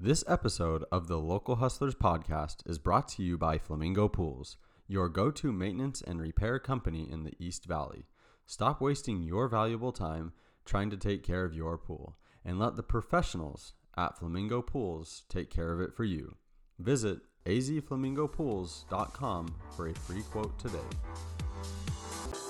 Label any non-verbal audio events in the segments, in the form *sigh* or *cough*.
This episode of the Local Hustlers podcast is brought to you by Flamingo Pools, your go to maintenance and repair company in the East Valley. Stop wasting your valuable time trying to take care of your pool and let the professionals at Flamingo Pools take care of it for you. Visit azflamingopools.com for a free quote today.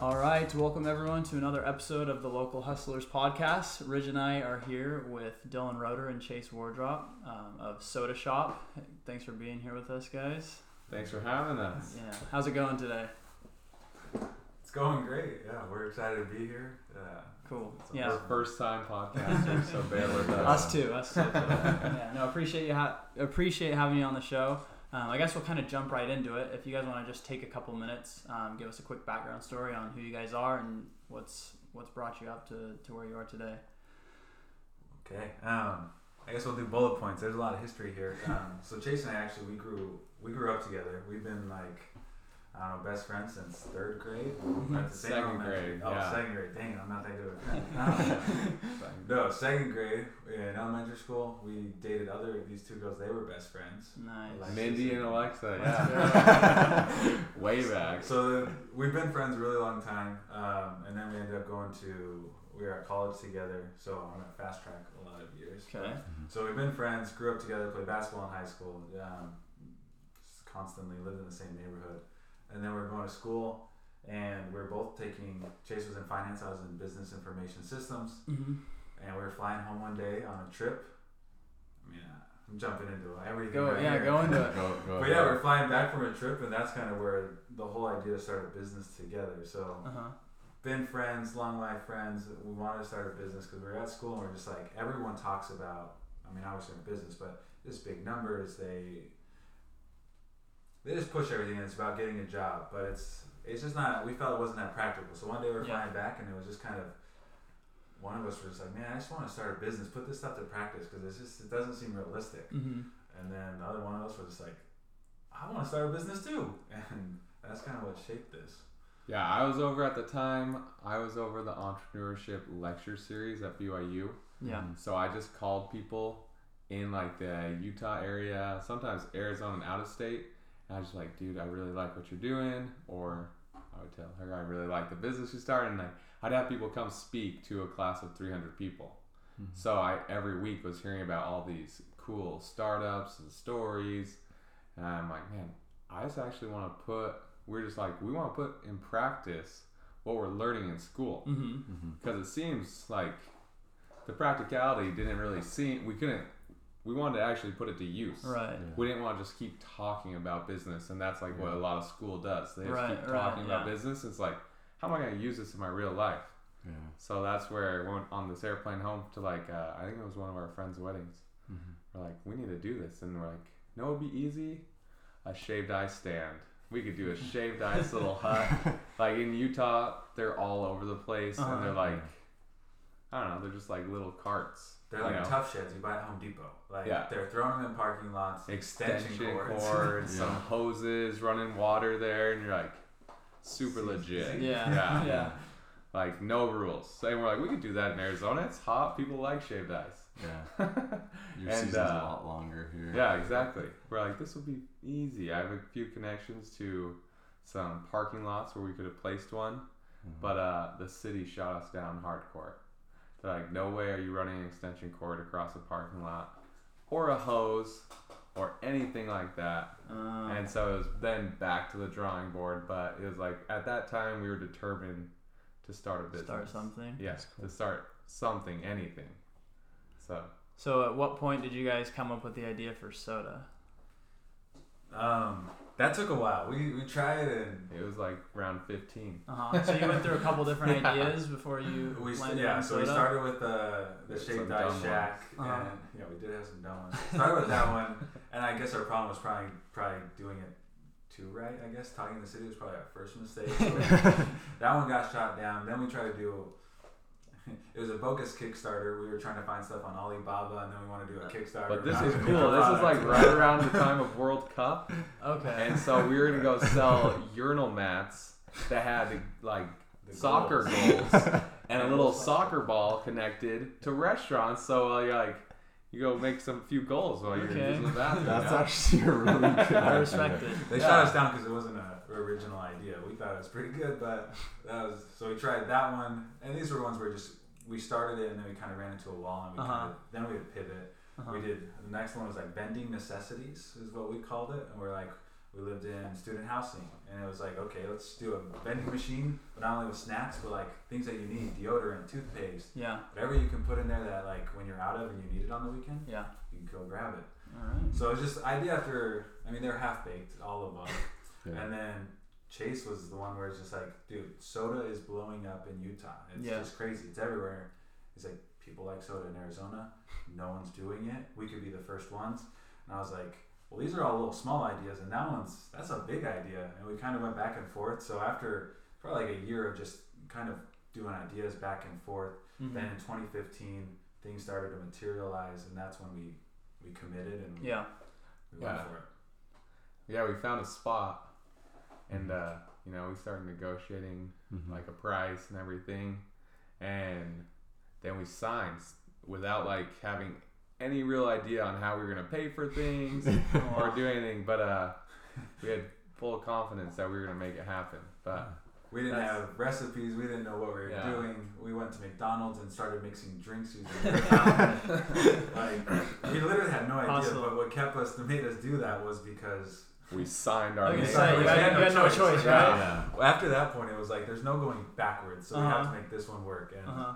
All right, welcome everyone to another episode of the Local Hustlers podcast. Ridge and I are here with Dylan Roeder and Chase Wardrop um, of Soda Shop. Thanks for being here with us, guys. Thanks for having us. Yeah, how's it going today? It's going great. Yeah, we're excited to be here. Uh, Cool. it's Yeah. We're first time podcasters, so bear with *laughs* us. Us too. Us too. yeah. No, appreciate you. Ha- appreciate having you on the show. Um, I guess we'll kind of jump right into it. If you guys want to just take a couple minutes, um, give us a quick background story on who you guys are and what's what's brought you up to, to where you are today. Okay. Um, I guess we'll do bullet points. There's a lot of history here. Um, so Chase and I actually we grew we grew up together. We've been like I don't know best friends since third grade. At the same Second elementary- grade, Oh, yeah. second grade. Dang I'm not that good. at that. *laughs* no, second grade in elementary school. We dated other these two girls. They were best friends. Nice. Like- Mindy and Alexa, yeah. *laughs* Way back. So then we've been friends a really long time, um, and then we ended up going to we were at college together. So I'm at fast track a lot of years. Okay. So we've been friends, grew up together, played basketball in high school, um, just constantly lived in the same neighborhood, and then we were going to school, and we were both taking. Chase was in finance, I was in business information systems, Mm-hmm. and we were flying home one day on a trip. I mean, I'm jumping into everything. Go. right Yeah. here. Go into it. *laughs* Go, go. But yeah, we're flying back from a trip, and that's kind of where the whole idea to start a business together. So, Uh huh. been friends, long life friends. We wanted to start a business because we were at school and we're just like, everyone talks about, I mean, i obviously in business, but this big numbers. They they just push everything, and it's about getting a job, but it's it's just not. We felt it wasn't that practical. So one day we were Yeah. flying back, and it was just kind of. One of us was just like, man, I just want to start a business, put this stuff to practice because it's just it doesn't seem realistic. Mm-hmm. And then the other one of us was just like, I want to start a business too. *laughs* And that's kind of what shaped this. Yeah, I was over at the time. I was over the entrepreneurship lecture series at BYU. Yeah. So I just called people in like the Utah area, sometimes Arizona and out of state. And I was just like, dude, I really like what you're doing. Or I would tell her, I really like the business you started. And like, I'd have people come speak to a class of 300 people. So I every week was hearing about all these cool startups and stories. And I'm like, man, I just actually want to put, we're just like, we want to put in practice what we're learning in school Mm-hmm. because it seems like the practicality didn't really seem we couldn't we wanted to actually put it to use. Right. we didn't want to just keep talking about business and that's like what a lot of school does. They just Right, keep right, talking about yeah. business. It's like how am i going to use this in my real life? Yeah. so that's where we went on this airplane home to like uh, i think it was one of our friends weddings. We're like we need to do this and we're like no it'd be easy? A shaved ice stand. We could do a *laughs* shaved ice little hut. *laughs* Like in utah they're all over the place Uh-huh. and they're like i don't know they're just like little carts They're you like know? Tuff Sheds you buy at Home Depot. Like Yeah. they're throwing them in parking lots, extension, extension, cords. cords, *laughs* Yeah. some hoses, running water there, and you're like, super legit. Yeah. Yeah. *laughs* Yeah. Like no rules. Saying we're like, we could do that in Arizona. It's hot. People like shaved ice. Yeah. *laughs* Your And, season's uh, a lot longer here. Yeah, exactly. We're like, this will be easy. I have a few connections to some parking lots where we could have placed one, Mhm. but uh, the city shot us down hardcore. They're like, no way are you running an extension cord across a parking lot, or a hose, or anything like that. Uh, And so it was then back to the drawing board, but it was like at that time we were determined to start a business. start something. Yes, to start something, anything. So So, at what point did you guys come up with the idea for soda? Um, that took a while. We we tried and It was like round 15. Uh huh. So you went through a couple different *laughs* Yeah. ideas before you we st- landed yeah. So we started with the the Yeah, shake die shack. Uh-huh. and yeah, we did have some dumb ones. Started with that *laughs* one, and I guess our problem was probably probably doing it too right. I guess talking the city was probably our first mistake. So *laughs* that one got shot down. Then we tried to do. *laughs* It was a bogus Kickstarter. We were trying to find stuff on Alibaba, and then we wanted to do a Kickstarter. But this is cool. This is like right around the time of World Cup. *laughs* Okay. And so we were going to go *laughs* sell urinal mats that had like The soccer goals. goals and a little soccer ball connected to restaurants. So uh, like, you go make some few goals while you're Okay. using the bathroom. That's you actually a really good *laughs* I respect it. They Yeah. shot us down because it wasn't an original idea. We thought it was pretty good, but that was so we tried that one, and these were ones where just we started it and then we kind of ran into a wall and we Uh-huh. kind of then we would pivot. Uh-huh. We did the next one was like Vending Necessities is what we called it, and we're like we lived in student housing, and it was like okay, let's do a vending machine, but not only with snacks, but like things that you need, deodorant, toothpaste, Yeah. whatever you can put in there that like when you're out of and you need it on the weekend, Yeah. you can go grab it. All right. So it's just idea after. I mean, they're half baked, all of them. Yeah. And then Chase was the one where it's just like, dude, soda is blowing up in Utah. It's Yeah. just crazy. It's everywhere. He's like, people like soda in Arizona. No one's doing it. We could be the first ones. And I was like, well, these are all little small ideas, and that one's that's a big idea. And we kind of went back and forth. So after probably like a year of just kind of doing ideas back and forth, Mhm. then in 2015 things started to materialize, and that's when we we committed and Yeah. we went Yeah. for it. Yeah, we found a spot, and uh, you know we started negotiating Mhm. like a price and everything, and then we signed without like having any real idea on how we were gonna pay for things *laughs* or do anything, but uh, we had full confidence that we were gonna make it happen. But We didn't have recipes. We didn't know what we were Yeah. doing. We went to McDonald's and started mixing drinks using *laughs* their fountain. like we literally had no idea. Hustle. But what kept us, made us do that, was because we signed our I was Okay, gonna say, so you we had, had you no had no choice, choice, yeah. right? Yeah. after that point, it was like there's no going backwards. So we have Uh-huh. to make this one work. And Uh huh.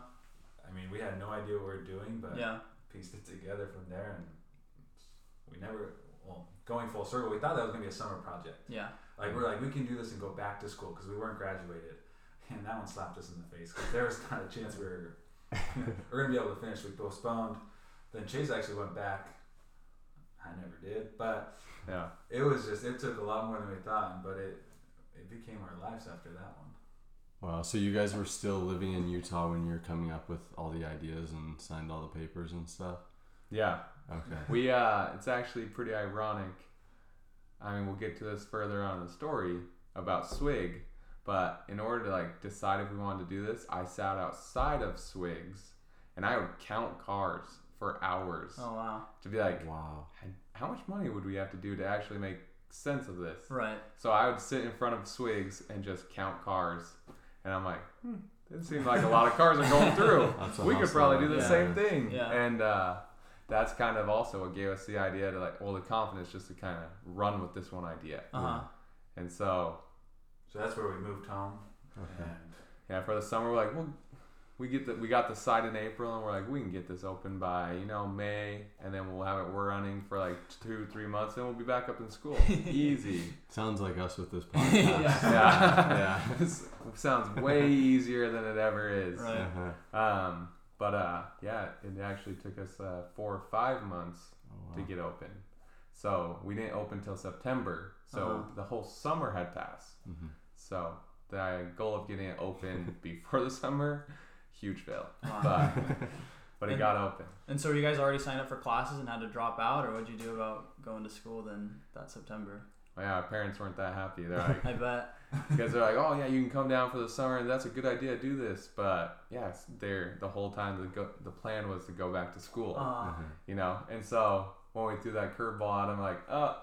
I mean, we had no idea what we were doing, but Yeah. Pieced it together from there, and we never. Well, going full circle, we thought that was gonna be a summer project. Yeah. Like we're like we can do this and go back to school because we weren't graduated, and that one slapped us in the face because there was not a chance we were *laughs* we're gonna be able to finish. We postponed. Then Chase actually went back. I never did, but yeah. it was just it took a lot more than we thought, but it it became our lives after that one. Wow. So you guys were still living in Utah when you were coming up with all the ideas and signed all the papers and stuff. Yeah, Okay. we uh, it's actually pretty ironic. I mean, we'll get to this further on in the story about Swig, but in order to like decide if we wanted to do this, I sat outside of Swig's and I would count cars for hours Oh wow. to be like, Wow. how much money would we have to do to actually make sense of this? Right. So I would sit in front of Swigs and just count cars, and I'm like, hmm, it seems like a lot of cars are going *laughs* through. We could hustle probably do the there. same thing. Yeah. And uh, that's kind of also what gave us the idea to like, well, the confidence just to kind of run with this one idea. Uh huh. And so, So that's where we moved home. Okay. And yeah, for the summer, we're like, well, we get the we got the site in April, and we're like, we can get this open by you know May, and then we'll have it we're running for like two three months, and we'll be back up in school. *laughs* Easy. Sounds like us with this *laughs* podcast. Yeah. Yeah. *laughs* yeah. This sounds way easier than it ever is. Right. Uh-huh. Um, but uh, yeah, it actually took us uh, four or five months Oh, to wow. get open. So we didn't open till September. So Uh-huh. the whole summer had passed. Mhm. So the goal of getting it open before the summer, huge fail. Wow. *laughs* But but it And- got open. And so, were you guys already signed up for classes and had to drop out, or what'd you do about going to school then that September? Well, yeah, our parents weren't that happy. They're *laughs* like, I bet. because they're like, oh yeah, you can come down for the summer, and that's a good idea. To do this, but yeah, it's there the whole time. The go, the plan was to go back to school. Uh, you know. And so when we threw that curveball at him, like, oh,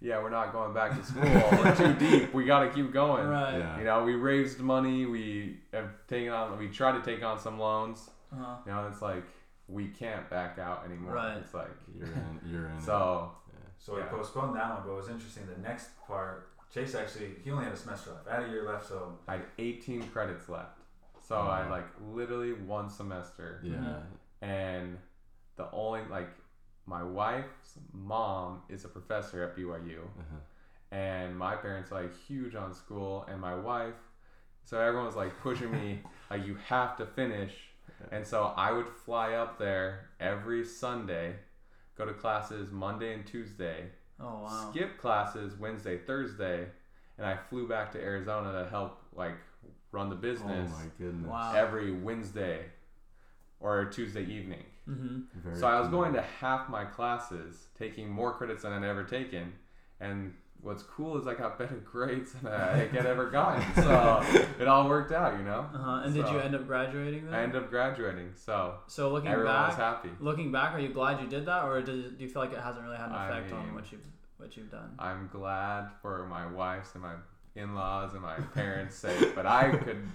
yeah, we're not going back to school. we're too *laughs* deep. We got to keep going. right. Yeah. You know, we raised money. We have taken on. We tried to take on some loans. Uh, You know, it's like we can't back out anymore. Right. It's like You're in. You're in. it. so. so we Yeah. postponed that one. But it was interesting. The next part, Chase actually he only had a semester left. I had a year left, so I had 18 credits left. So I like literally one semester, Yeah. Mhm. and the only like my wife's mom is a professor at BYU, Uh-huh. and my parents are like huge on school, and my wife. So everyone was like pushing me, *laughs* like you have to finish, and so I would fly up there every Sunday, go to classes Monday and Tuesday, Oh wow. skip classes Wednesday, Thursday, and I flew back to Arizona to help like run the Oh business my goodness. Wow. every Wednesday or Tuesday evening. Mm-hmm. So I was cool. going to half my classes, taking more credits than I'd ever taken, and what's cool is I got better *laughs* grades than I *laughs* had ever gotten. So *laughs* it all worked out, you know. Uh-huh. And did you end up graduating then? I ended up graduating, so so looking everyone was back, happy. looking back, are you glad you did that, or did, do you feel like it hasn't really had an I effect on what you've what you've done? I'm glad for my wife's and my in-laws and my parents' sake, but I could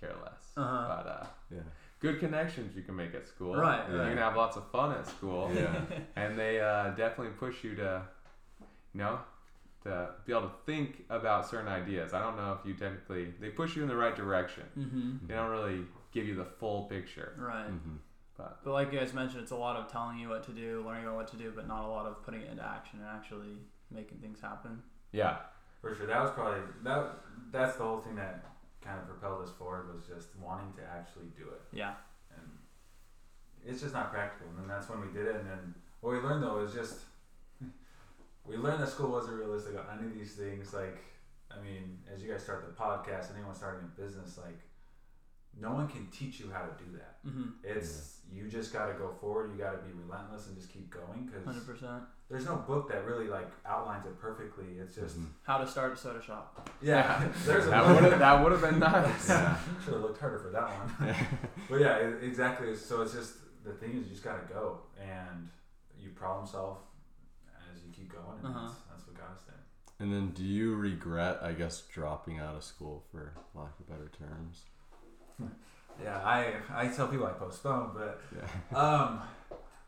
care less. Uh-huh. But uh, Yeah. Good connections you can make at school. Right, You right. can have lots of fun at school. Yeah. *laughs* and they uh, definitely push you to, you know, to be able to think about certain ideas. I don't know if you technically they push you in the right direction. Mm-hmm. They don't really give you the full picture. Right. Mhm. But But like you guys mentioned, it's a lot of telling you what to do, learning about what to do, but not a lot of putting it into action and actually making things happen. yeah, For sure, that was probably that. That's the whole thing that kind of propelled us forward was just wanting to actually do it, Yeah. and it's just not practical. And then that's when we did it. And then what we learned though is just *laughs* we learned that school wasn't realistic on any of these things. Like, I mean, as you guys start the podcast, anyone starting a business, like, no one can teach you how to do that. Mm-hmm. It's you just got to go forward. You got to be relentless and just keep going because Hundred percent. There's no book that really like outlines it perfectly. It's just Mhm. How to start a soda shop. yeah. *laughs* *laughs* there's a that would have that would have been *laughs* nice. Yeah. Should have looked harder for that one. but yeah, e- exactly. So it's just the thing is you just gotta go and you problem solve as you keep going, and Uh-huh. that's, that's what got us there. And then, do you regret, I guess, dropping out of school for lack of better terms? Yeah, I I tell people I postponed, but Yeah. um,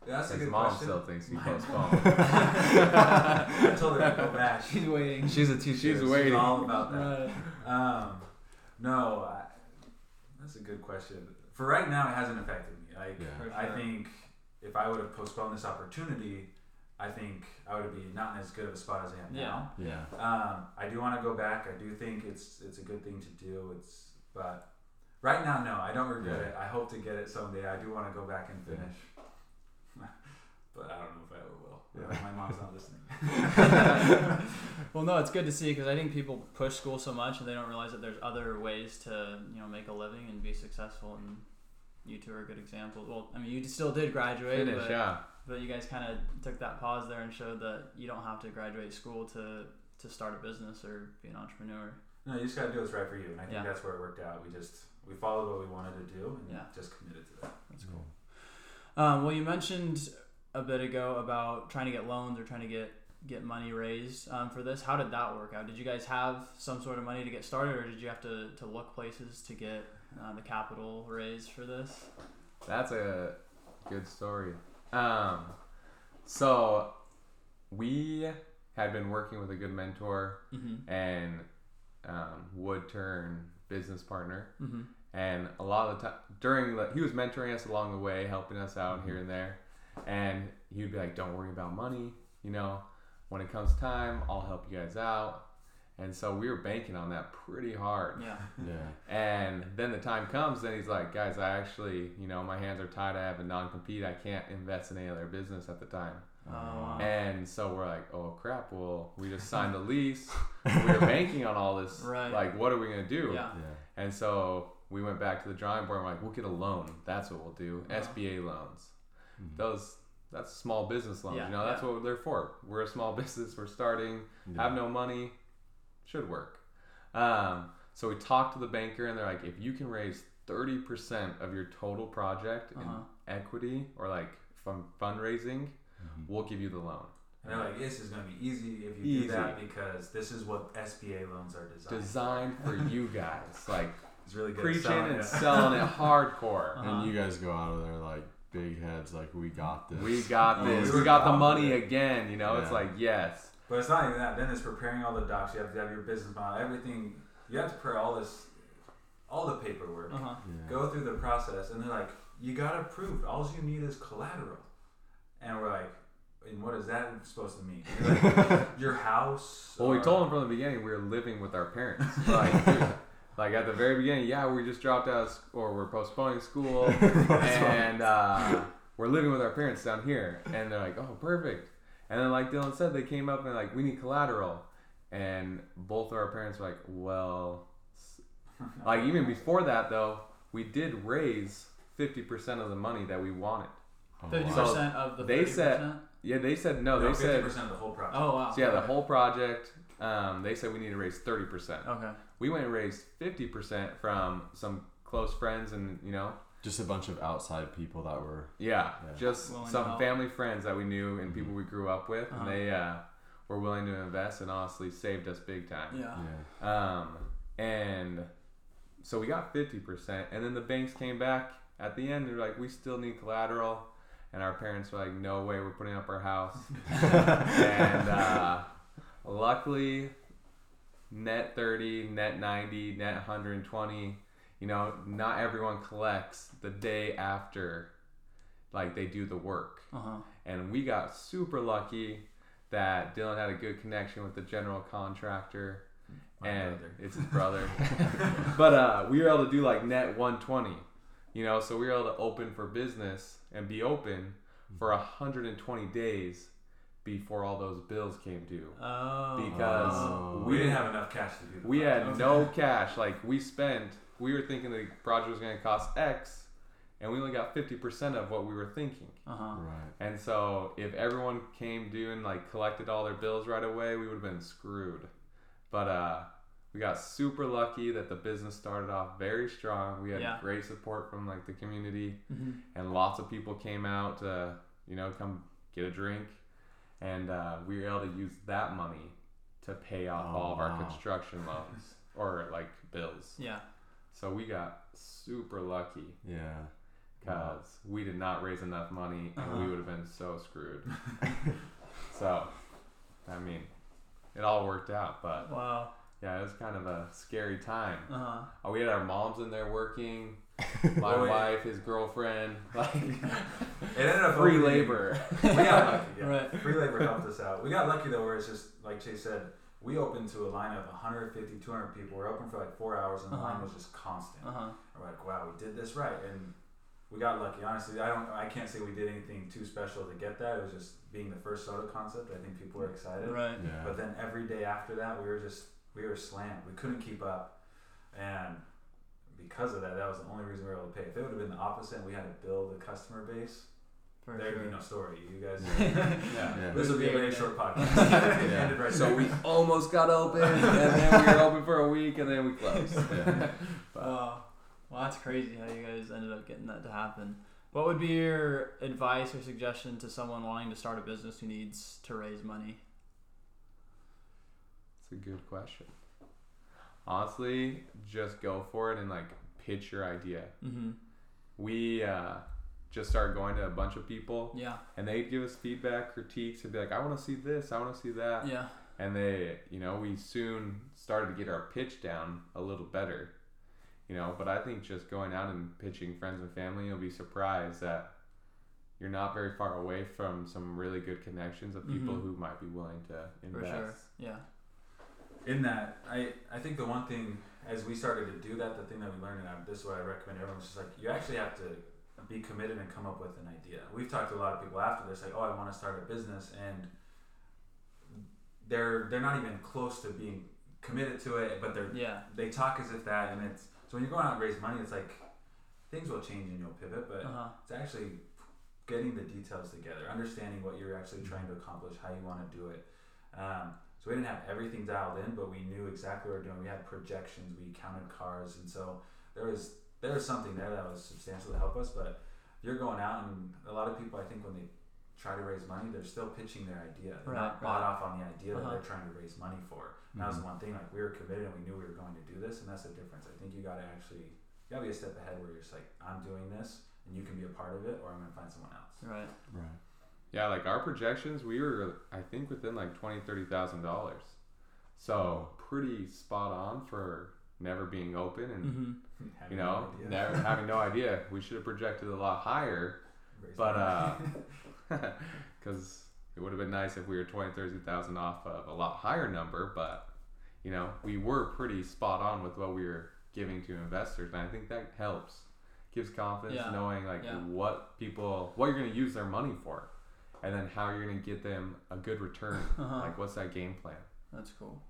that's a His good mom question. still thinks he *laughs* My postponed. I told her to go back. She's waiting. She's a teacher. She's waiting. all about that. Right. Um, no, I, that's a good question. For right now, it hasn't affected me. Like, Yeah. For I think if I would have postponed this opportunity, I think I would be not in as good of a spot as I am Yeah. now. Yeah. Um, I do want to go back. I do think it's it's a good thing to do. It's but right now, no, I don't regret Yeah. it. I hope to get it someday. I do want to go back and Yeah. finish, but I don't know if I ever will. Yeah. My mom's not listening. *laughs* Well, no, it's good to see because I think people push school so much and they don't realize that there's other ways to you know make a living and be successful. And you two are a good examples. Well, I mean, you still did graduate, Finish, but, yeah. but you guys kind of took that pause there and showed that you don't have to graduate school to to start a business or be an entrepreneur. No, you just gotta do what's right for you, and I think Yeah. that's where it worked out. We just we followed what we wanted to do, and Yeah. just committed to that. That's cool. Um, well, you mentioned a bit ago about trying to get loans or trying to get get money raised um, for this. How did that work out? Did you guys have some sort of money to get started, or did you have to, to look places to get uh, the capital raised for this? That's a good story. Um, so we had been working with a good mentor Mm-hmm. and um, would turn business partner, Mm-hmm. and a lot of the time during the, he was mentoring us along the way, helping us out here and there, and he would be like, "Don't worry about money, you know, when it comes time, I'll help you guys out." And so we were banking on that pretty hard. Yeah. Yeah. And then the time comes, then he's like, guys, I actually, you know, my hands are tied. I have a non compete. I can't invest in any other business at the time. Oh. And so we're like, oh crap. Well, we just signed the lease. we were *laughs* banking on all this. Right. Like, what are we going to do? Yeah. Yeah. And so we went back to the drawing board. And we're like, we'll get a loan. That's what we'll do. Uh-huh. SBA loans. Mhm. Those, that's small business loans. Yeah, you know, that's yeah. what they're for. We're a small *laughs* business. We're starting Yeah. have no money, should work. Um, so we talked to the banker, and they're like, if you can raise thirty percent of your total project Uh-huh. in equity or like from fundraising, Mhm. we'll give you the loan. And they're like, this is gonna be easy if you Easy. do that because this is what SBA loans are designed. Designed for *laughs* you guys, like It's really good. preaching selling and it. selling it *laughs* hardcore. Uh-huh. And you guys go out of there like big heads, like we got this. We got Oh, this. we We got the confident. money again. You know, it's like yes. But it's not even that. Then it's preparing all the docs. You have to have your business model, everything. You have to prepare all this, all the paperwork. Uh-huh. Yeah. Go through the process, and they're like, you got approved. All you need is collateral. and we're like, and what is that supposed to mean? Like, *laughs* your house? Well, we told them from the beginning we were living with our parents. *laughs* Like, like at the very beginning, yeah, we just dropped out, of, sc- or we're postponing school, *laughs* and uh, we're living with our parents down here. And they're like, oh, perfect. And then, like Dylan said, they came up and like, we need collateral. And both of our parents were like, well, *laughs* like even before that though, we did raise fifty percent of the money that we wanted. Oh, Fifty wow. percent of the They 30%? said- Yeah, they said no. No, they said percent of the whole project. Oh wow. so. Yeah, the whole project. Um, they said we need to raise thirty percent. Okay. We went and raised fifty percent from some close friends, and you know, Just a bunch of outside people that were. yeah, Yeah. just Willing some family friends that we knew and people we grew up with, Uh-huh. and they uh, were willing to invest and honestly saved us big time. Yeah. Yeah. Um, and so we got 50%. And then the banks came back at the end. They're like, we still need collateral. And our parents were like, no way, we're putting up our house. *laughs* and uh, luckily, net 30, net 90, net 120. You know, not everyone collects the day after, like, they do the work Uh huh. and we got super lucky that Dylan had a good connection with the general contractor, My and brother. it's his brother. *laughs* but uh, we were able to do like net 120, you know, so we were able to open for business and be open for 120 days before all those bills came due. Oh. Because Oh. we didn't have enough cash to do. The We had project. no cash. Like we spent, we were thinking the project was going to cost X, and we only got 50% of what we were thinking. Uh huh. Right. And so if everyone came due and like collected all their bills right away, we would have been screwed. But uh we got super lucky that the business started off very strong. We had Yeah. great support from like the community hmm and lots of people came out to, you know, come get a drink. And uh, we were able to use that money to pay off Oh, all of our wow. construction loans *laughs* or like bills. Yeah. So we got super lucky Yeah. because we did not raise enough money and Uh-huh. we would have been so screwed. *laughs* so, I mean, it all worked out, but Wow. yeah, it was kind of a scary time. Uh huh. Uh, we had our moms in there working, *laughs* my Oh, wife, his girlfriend, *laughs* like *laughs* It ended up free labor. We got lucky. Yeah. Right. Free labor helped us out. We got lucky though, where it's just like Chase said, we opened to a line of 150, 200 people. We're open for like four hours, and the line Uh-huh. was just constant. Uh huh. We're like, wow, we did this right, and we got lucky. Honestly, I don't, I can't say we did anything too special to get that. It was just being the first soda concept. I think people were excited. Right. Yeah. But then every day after that, we were just we were slammed. We couldn't keep up, and because of that, that was the only reason we were able to pay. If it would have been the opposite, and we had to build a customer base. For There'd sure. be no story. You guys, *laughs* yeah. Yeah. this would be a very short *laughs* podcast. *laughs* It Yeah. right So there. we almost got open, and then we were open for a week, and then we closed. Yeah. Wow. Oh, well, that's crazy how you guys ended up getting that to happen. What would be your advice or suggestion to someone wanting to start a business who needs to raise money? It's a good question. Honestly, just go for it and like pitch your idea. Mm-hmm. We uh, just started going to a bunch of people, Yeah. and they'd give us feedback, critiques, and be like, "I want to see this, I want to see that," Yeah. and they, you know, we soon started to get our pitch down a little better, you know. But I think just going out and pitching friends and family, you'll be surprised that you're not very far away from some really good connections of people Mhm. who might be willing to For invest. sure. Yeah. In that, I, I think the one thing as we started to do that, the thing that we learned, and I, this is what I recommend everyone, is just like you actually have to be committed and come up with an idea. We've talked to a lot of people after this, like, oh, I want to start a business, and they're they're not even close to being committed to it, but they're Yeah. they talk as if that, and it's so when you're going out and raise money, it's like things will change and you'll pivot, but Uh huh. it's actually getting the details together, understanding what you're actually trying to accomplish, how you want to do it. Um, so we didn't have everything dialed in, but we knew exactly what we were doing. We had projections, we counted cars, and so there was there was something there that was substantial to help us. But you're going out, and a lot of people, I think, when they try to raise money, they're still pitching their idea. They're Right, not bought off on the idea that Uh-huh. they're trying to raise money for. And that was one thing. Like we were committed, and we knew we were going to do this, and that's the difference. I think you got to actually you got to be a step ahead where you're just like, I'm doing this, and you can be a part of it, or I'm going to find someone else. Right. Right. Yeah, like our projections, we were I think within like twenty, thirty thousand dollars. So pretty spot on for never being open and Mm-hmm. Having you know no idea. never having no idea. We should have projected a lot higher, Raise but uh, *laughs* *laughs* because it would have been nice if we were 20, 30,000 off of a lot higher number, but you know, we were pretty spot on with what we were giving to investors, and I think that helps. Gives confidence Yeah. knowing like Yeah. what people, what you're going to use their money for, and then how you're going to get them a good return. *laughs* Uh-huh. Like, what's that game plan? That's cool.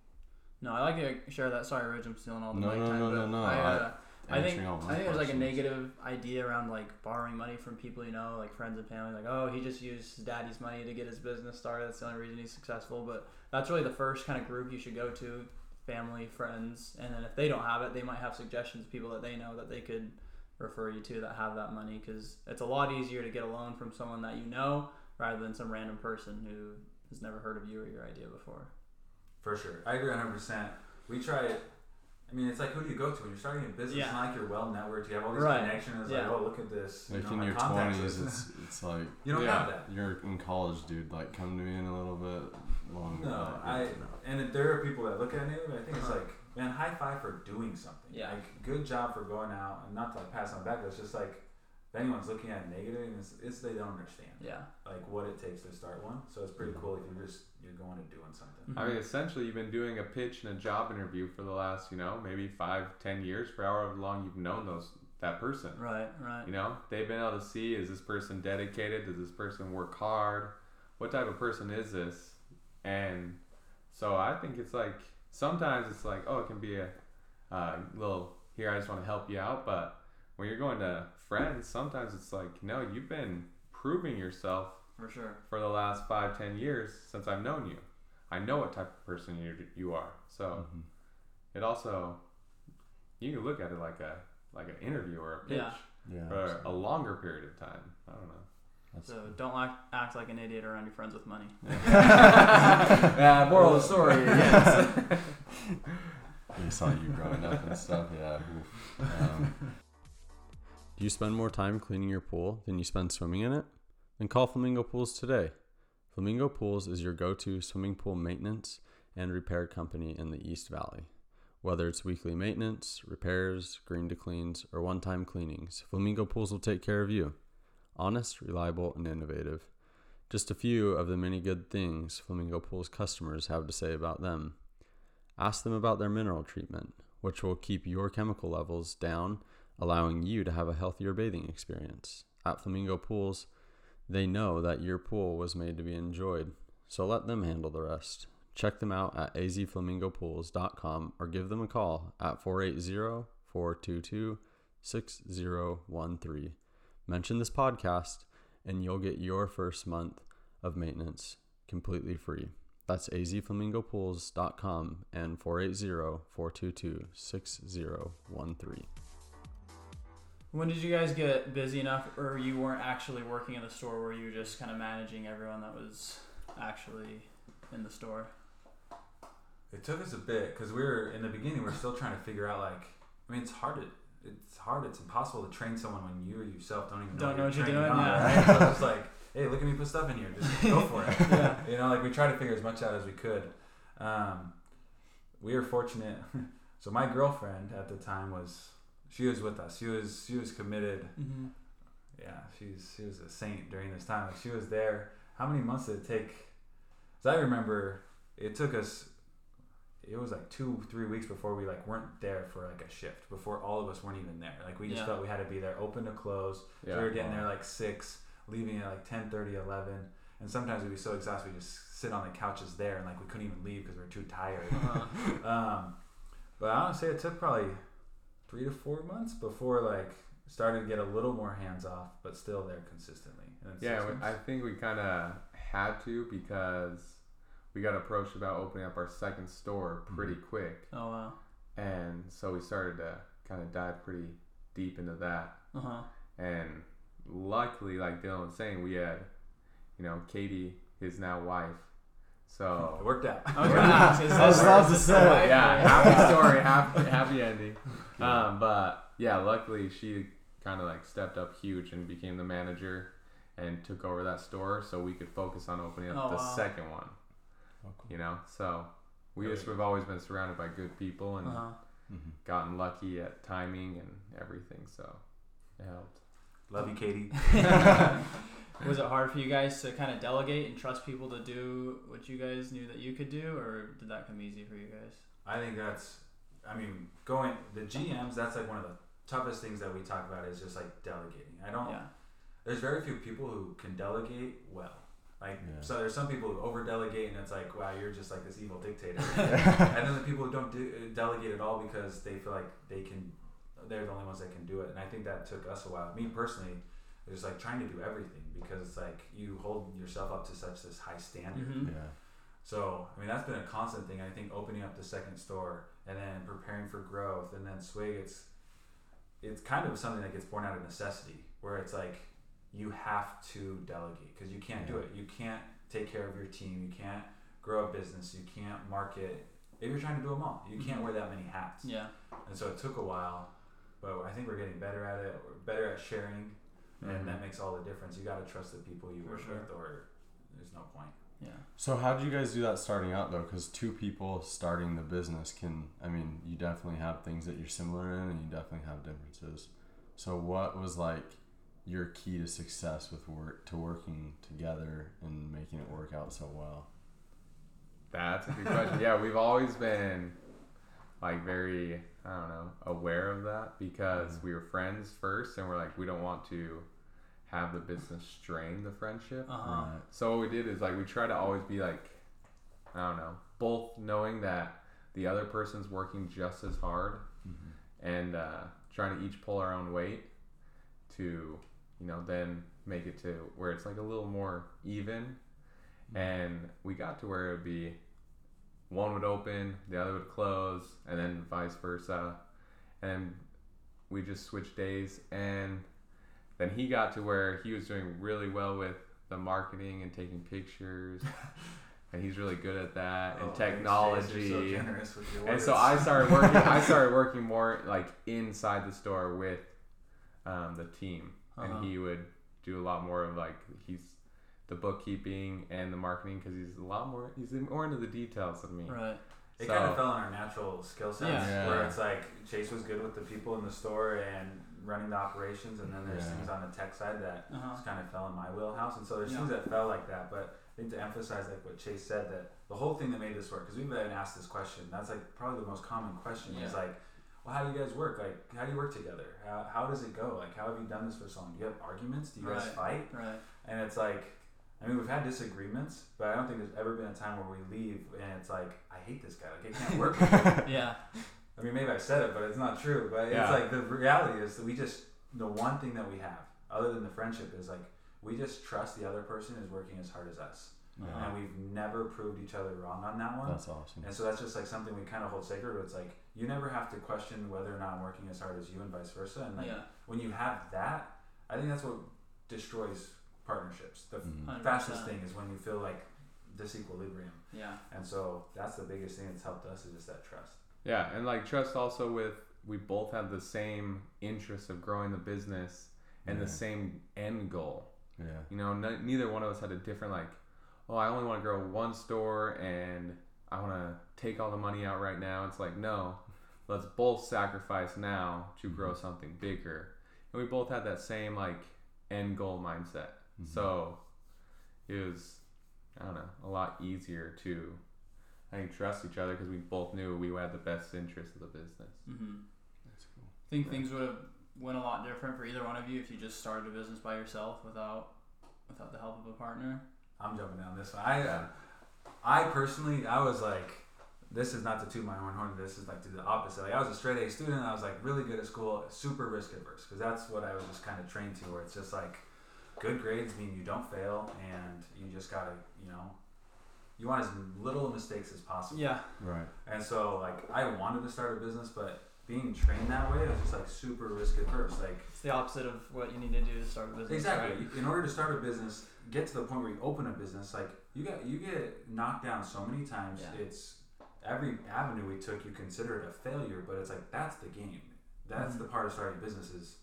No, I like to share that. Sorry, Ridge, I'm stealing all the No, mic no, time. no, but no, no. I, uh, I think Answering all I think there's like a negative idea around like borrowing money from people you know, like friends and family. Like, oh, he just used his daddy's money to get his business started. That's the only reason he's successful. But that's really the first kind of group you should go to: family, friends, and then if they don't have it, they might have suggestions, people that they know that they could refer you to that have that money. Because it's a lot easier to get a loan from someone that you know rather than some random person who has never heard of you or your idea before. For sure. I agree 100%. We try it. I mean, it's like who do you go to when you're starting a business? Yeah. It's not like you're well networked. You have all these Right. connections. It's Yeah. like, oh, look at this. You Like know, in my your twenties, it's *laughs* it's like You don't Yeah. have that. you're in college, dude. Like, come to me in a little bit longer. No, I no. and there are people that look at me, but I think it's Uh-huh. like, man, high five for doing something. Yeah. Like, good job for going out and not to like pass on back, but it's just like, if anyone's looking at it negative, it's, it's they don't understand Yeah. like what it takes to start one. So it's pretty cool if you're just you're going and doing something. I mean, essentially, you've been doing a pitch and a job interview for the last, you know, maybe five, ten years, for however long you've known those that person. Right. Right. You know, they've been able to see is this person dedicated? Does this person work hard? What type of person is this? And so I think it's like sometimes it's like, oh, it can be a uh, little here. I just want to help you out, but when you're going to friends, sometimes it's like, no, you've been proving yourself For sure. for the last five, ten years since I've known you. I know what type of person you you are. So Mhm. it also you can look at it like a like an interview or a pitch Yeah. Yeah. for a longer period of time. I don't know. That's So don't act, act like an idiot around your friends with money. *laughs* *laughs* yeah, moral of the story, *laughs* yes. They saw you growing up and stuff. Yeah. oof. Um, do you spend more time cleaning your pool than you spend swimming in it? Then call Flamingo Pools today. Flamingo Pools is your go to swimming pool maintenance and repair company in the East Valley. Whether it's weekly maintenance, repairs, green to cleans, or one time cleanings, Flamingo Pools will take care of you. Honest, reliable, and innovative. Just a few of the many good things Flamingo Pools customers have to say about them. Ask them about their mineral treatment, which will keep your chemical levels down, allowing you to have a healthier bathing experience. At Flamingo Pools, they know that your pool was made to be enjoyed, so let them handle the rest. Check them out at azflamingopools.com or give them a call at 480 422 6013. Mention this podcast, and you'll get your first month of maintenance completely free. That's azflamingopools.com and 480-422-6013. When did you guys get busy enough, or you weren't actually working in the store? Were you just kind of managing everyone that was actually in the store? It took us a bit because we were in the beginning. We are still trying to figure out like, I mean, it's hard to. It's hard. It's impossible to train someone when you yourself don't even know Don't know what you're training doing, on, yeah. Right? so it's like, hey, look at me put stuff in here. Just go for it. *laughs* Yeah. You know, like we tried to figure as much out as we could. Um, we were fortunate. *laughs* so my girlfriend at the time was she was with us. She was she was committed. Mm-hmm. Yeah, she's she was a saint during this time. Like she was there. How many months did it take? As I remember, it took us. It was like two, three weeks before we like weren't there for like a shift. Before all of us weren't even there. Like we just Yeah. felt we had to be there, open to close. Yeah. so we were getting there like six, leaving at like 10, 30, 11. and sometimes we'd be so exhausted we just sit on the couches there and like we couldn't even leave because we were too tired. Uh-huh. *laughs* um, but I don't say it took probably three to four months before like started to get a little more hands off, but still there consistently. Yeah, we- I think we kind of had to because we got approached about opening up our second store pretty quick, Oh wow. and so we started to kind of dive pretty deep into that. Uh huh. And luckily, like Dylan was saying, we had, you know, Katie, his now wife. It worked out. *laughs* I was gonna ask. Is I was about to say, this the wife? yeah, happy *laughs* story, happy happy ending. Um, but yeah, luckily she kind of like stepped up huge and became the manager and took over that store, so we could focus on opening up Oh, the wow. second one. You know, so we just we've always been surrounded by good people and Uh-huh. Mhm. gotten lucky at timing and everything, so it helped. Love you, Katie. *laughs* was it hard for you guys to kind of delegate and trust people to do what you guys knew that you could do, or did that come easy for you guys? I think that's, I mean, going the GMs. That's like one of the toughest things that we talk about is just like delegating. I don't. Yeah. There's very few people who can delegate well. Like Yeah. so, there's some people who over delegate, and it's like, wow, you're just like this evil dictator. *laughs* and then the people who don't do, uh, delegate at all because they feel like they can, they're the only ones that can do it. And I think that took us a while. Me personally, it was like trying to do everything because it's like you hold yourself up to such this high standard. Mm-hmm. Yeah. So I mean that's been a constant thing. I think opening up the second store and then preparing for growth and then swig it's it's kind of something that gets born out of necessity where it's like you have to delegate because you can't do it. You can't take care of your team. You can't grow a business. You can't market. If you're trying to do them all, you can't Mhm. wear that many hats. Yeah. And so it took a while, but I think we're getting better at it. We're better at sharing, and Mhm. that makes all the difference. You got to trust the people you For work sure. with, or there's no point. Yeah. So how did you guys do that starting out though? Because two people starting the business can, I mean, you definitely have things that you're similar in, and you definitely have differences. So what was like your key to success with work to working together and making it work out so well? That's a good question. yeah, we've always been like very, I don't know, aware of that because we were friends first and we're like, we don't want to have the business strain the friendship. Uh huh. Right. So what we did is like we try to always be like, I don't know, both knowing that the other person's working just as hard and uh, trying to each pull our own weight to, you know, then make it to where it's like a little more even. And we got to where it would be one would open, the other would close, and then vice versa. And we just switched days. And then he got to where he was doing really well with the marketing and taking pictures. *laughs* and he's really good at that and Oh, thanks, Chase. technology. So generous with your And so. I started working. I *laughs* started working more like inside the store with um, the team, Uh-huh. and he would do a lot more of like he's the bookkeeping and the marketing because he's a lot more. He's more into the details than me. Right. It So- kind of fell in our natural skill sets Yeah. where it's like Chase was good with the people in the store and running the operations, and then there's Yeah. things on the tech side that Uh-huh. just kind of fell in my wheelhouse. And so there's Yeah. things that fell like that. But I think to emphasize like what Chase said that the whole thing that made this work because we've been asked this question. That's like probably the most common question is like, well, how do you guys work? Like, how do you work together? How, how does it go? Like, how have you done this for so long? Do you have arguments? Do you guys fight? Right. And it's like, I mean, we've had disagreements, but I don't think there's ever been a time where we leave and it's like, I hate this guy. Like, I can't work with *laughs* him. Yeah. I mean, maybe I said it, but it's not true. But Yeah. it's like the reality is that we just, the one thing that we have, other than the friendship, is like, we just trust the other person is working as hard as us. Uh-huh. And we've never proved each other wrong on that one. That's awesome. And so that's just like something we kind of hold sacred. But it's like you never have to question whether or not I'm working as hard as you, and vice versa. And like Yeah. when you have that, I think that's what destroys partnerships. The Mhm. fastest thing is when you feel like disequilibrium. Yeah. And so that's the biggest thing that's helped us is just that trust. Yeah, and like trust also with we both have the same interest of growing the business and Yeah. the same end goal. Yeah. You know, n- neither one of us had a different like, oh, I only want to grow one store and I want to take all the money out right now. It's like, no, let's both sacrifice now to grow something bigger. And we both had that same like end goal mindset. Mhm. So it was, I don't know, a lot easier to, I think, trust each other because we both knew we had the best interest of the business. Mm-hmm. That's cool. Think things would have went a lot different for either one of you if you just started a business by yourself without without the help of a partner. I'm jumping down this one. I, uh, I personally, I was like, this is not to toot my own horn. This is like to the opposite. Like I was a straight A student. I was like really good at school, super risk averse because that's what I was just kind of trained to. Where it's just like, good grades mean you don't fail, and you just gotta, you know, you want as little mistakes as possible. Yeah. Right. And so like I wanted to start a business, but being trained that way, I was just like super risk averse. Like It's the opposite of what you need to do to start a business. Exactly. Right? In order to start a business, get to the point where you open a business, like you get you get knocked down so many times. Yeah. It's every avenue we took, you consider it a failure, but it's like that's the game. That's Mhm. the part of starting a business is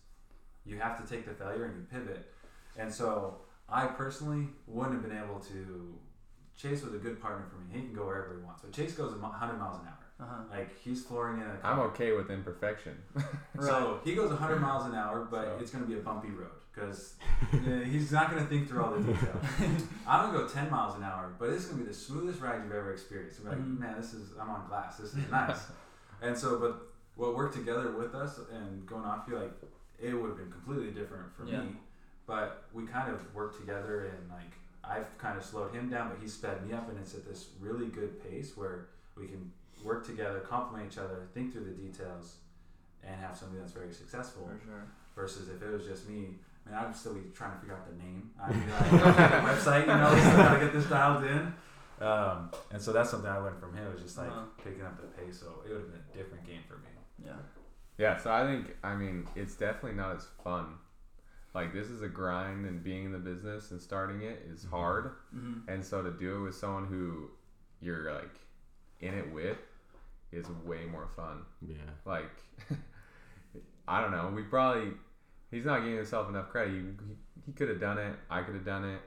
you have to take the failure and you pivot. And so I personally wouldn't have been able to Chase was a good partner for me. He can go wherever he wants. So Chase goes a 100 miles an hour. Uh-huh. Like he's flooring in a car. I'm okay with imperfection. *laughs* So he goes 100 miles an hour, but So- it's going to be a bumpy road because he's not going to think through all the details. *laughs* I'm going to go 10 miles an hour, but it's going to be the smoothest ride you've ever experienced. You're like, Mhm. man, this is I'm on glass. This is nice. *laughs* and so, but what worked together with us and going off you like it would have been completely different for Yeah. me. But we kind of worked together and like I've kind of slowed him down, but he sped me up, and it's at this really good pace where we can work together, complement each other, think through the details, and have something that's very successful. For sure. Versus if it was just me, I mean, I'd still be trying to figure out the name. I'd be like, okay, the website, you know, still gotta get this dialed in. Um, and so that's something I learned from him. It was just like Uh-huh. picking up the pace. So it would have been a different game for me. Yeah. Yeah, so I think I mean it's definitely not as fun. Like this is a grind, and being in the business and starting it is hard. Mm-hmm. And so to do it with someone who you're like in it with is way more fun. Yeah. Like *laughs* I don't know, we probably he's not giving himself enough credit. He, he, he could have done it. I could have done it,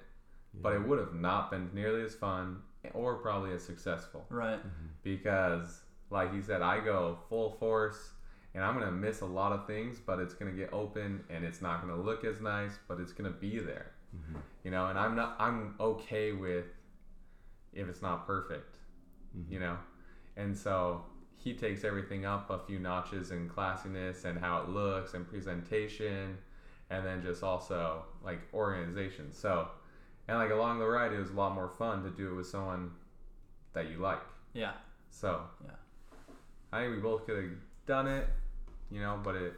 but it would have not been nearly as fun or probably as successful Right. because like he said i go full force and i'm gonna miss a lot of things but it's gonna get open and it's not gonna look as nice but it's gonna be there Mhm. you know and i'm not i'm okay with if it's not perfect Mhm. you know and so he takes everything up a few notches in classiness and how it looks and presentation and then just also like organization so and like along the ride it was a lot more fun to do it with someone that you like Yeah. so Yeah. I think we both could have done it, you know, but it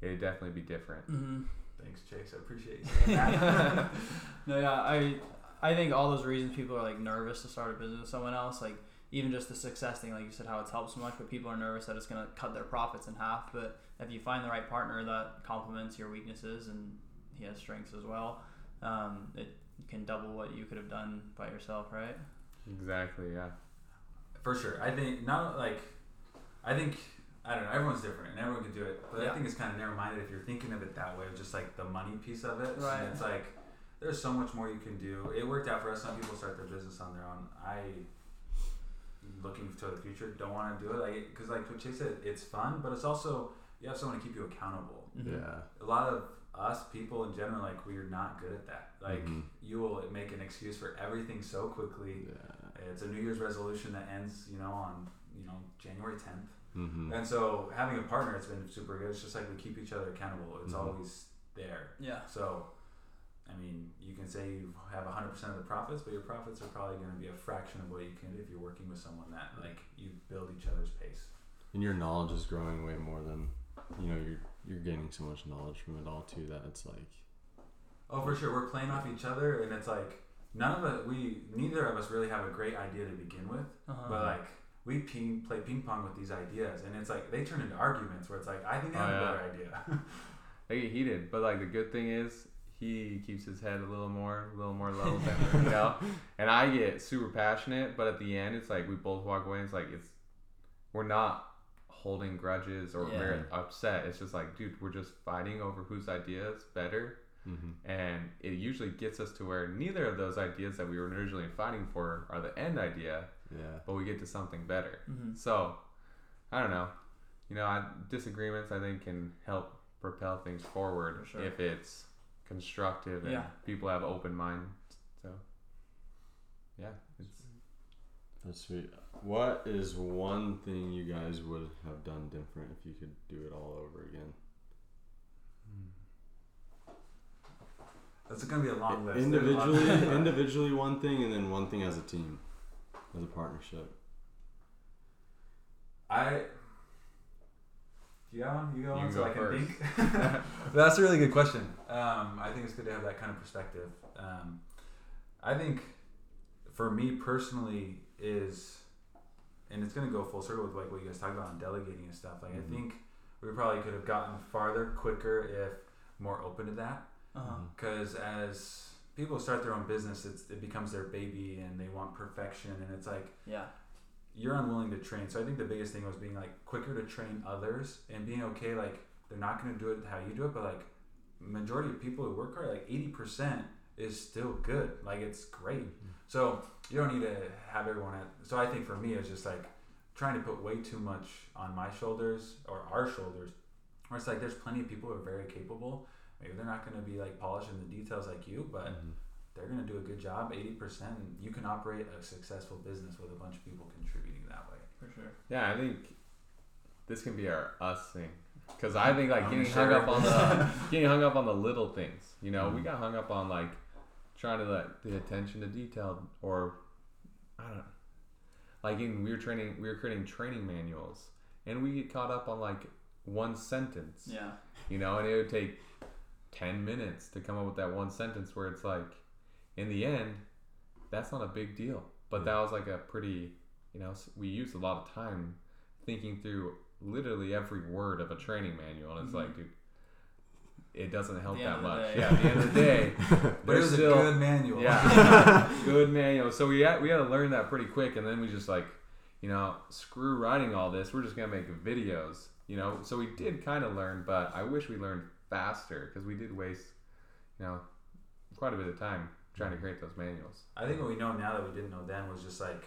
it'd definitely be different. Mm-hmm. Thanks, Chase. I appreciate you *laughs* saying. *laughs* No, yeah, I I think all those reasons people are like nervous to start a business with someone else, like even just the success thing, like you said, how it's helped so much, but people are nervous that it's gonna cut their profits in half. But if you find the right partner that complements your weaknesses and he has strengths as well, um, it can double what you could have done by yourself, right? Exactly, yeah. For sure. I think not like I think I don't know, everyone's different and everyone can do it. But Yeah. I think it's kinda narrow minded if you're thinking of it that way, just like the money piece of it. Right. And it's like there's so much more you can do. It worked out for us. Some people start their business on their own. I looking to the future don't want to do it like because like what Chase said, it's fun, but it's also you have someone to keep you accountable. Mhm. Yeah. A lot of us people in general, like we're not good at that. Like Mhm. you will make an excuse for everything so quickly. Yeah. It's a New Year's resolution that ends, you know, on you know January 10th. Mm-hmm. And so having a partner, it's been super good. It's just like we keep each other accountable. It's Mhm. always there. Yeah. So, I mean, you can say you have 100% of the profits, but your profits are probably going to be a fraction of what you can if you're working with someone that like you build each other's pace. And your knowledge is growing way more than you know. You're you're gaining so much knowledge from it all too that it's like Oh, for sure. We're playing off each other, and it's like none of us. We neither of us really have a great idea to begin with. Uh-huh. But like we ping play ping pong with these ideas, and it's like they turn into arguments where it's like I think I Oh, have yeah. a better idea. *laughs* They get heated, but like the good thing is he keeps his head a little more, a little more level than *laughs* you know. And I get super passionate, but at the end, it's like we both walk away. And it's like it's we're not holding grudges or Yeah. very upset. It's just like, dude, we're just fighting over whose idea is better. mm-hmm. and it usually gets us to where neither of those ideas that we were originally fighting for are the end idea, yeah. but we get to something better. Mhm. So, I don't know. You know, I, disagreements I think can help propel things forward For sure. if it's constructive and Yeah. people have open minds. So, yeah, it's That's sweet. What is one thing you guys would have done different if you could do it all over again? That's gonna be a long list. There's a lot. individually, *laughs* individually one thing, and then one thing as a team, as a partnership. I. You got one? You got You one? So go I can first. think. *laughs* *laughs* That's a really good question. Um, I think it's good to have that kind of perspective. Um, I think, for me personally, is, and it's gonna go full circle with like what you guys talked about on delegating and stuff. Like Mhm. I think we probably could have gotten farther quicker if more open to that. Uh-huh. Because as people start their own business, it's, it becomes their baby and they want perfection, and it's like Yeah. you're unwilling to train. So I think the biggest thing was being like quicker to train others and being okay. Like they're not going to do it how you do it, but like majority of people who work hard, like eighty percent is still good. Like it's great. So you don't need to have everyone at. So I think for me, it's just like trying to put way too much on my shoulders or our shoulders. Where it's like there's plenty of people who are very capable. Maybe they're not going to be like polishing the details like you, but they're going to do a good job. Eighty percent, you can operate a successful business with a bunch of people contributing that way. For sure. Yeah, I think this can be our us thing. Because I think like I'm getting sure. hung up on the *laughs* getting hung up on the little things. You know, we Mm-hmm. got hung up on like trying to like the attention to detail or I don't know. Like in we were training we were creating training manuals and we get caught up on like one sentence. Yeah. You know, and it would take ten minutes to come up with that one sentence where it's like in the end, that's not a big deal. But hmm. that was like a pretty you know, we used a lot of time thinking through literally every word of a training manual, and it's hmm. like, dude, it doesn't help that much. day. Yeah, at the end of the day, *laughs* But it was still a good manual. yeah, *laughs* good manual. So we had we had to learn that pretty quick, and then we just like, you know, screw writing all this. We're just gonna make videos, you know. So we did kind of learn, but I wish we learned faster because we did waste, you know, quite a bit of time trying to create those manuals. I think what we know now that we didn't know then was just like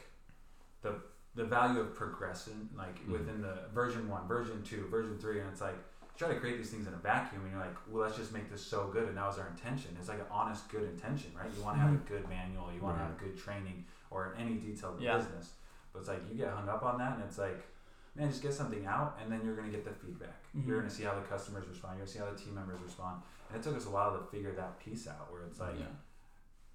the the value of progression, like mm-hmm. within the version one, version two, version three, and it's like try to create these things in a vacuum, and you're like, well, let's just make this so good, and that was our intention. It's like an honest, good intention, right? You want to have a mm-hmm. good manual, you want to have mm-hmm. good training, or any detailed Yeah. business. But it's like you get hung up on that, and it's like, man, just get something out, and then you're gonna get the feedback. You're Mhm. gonna see how the customers respond. You're gonna see how the team members respond. And it took us a while to figure that piece out, where it's like yeah.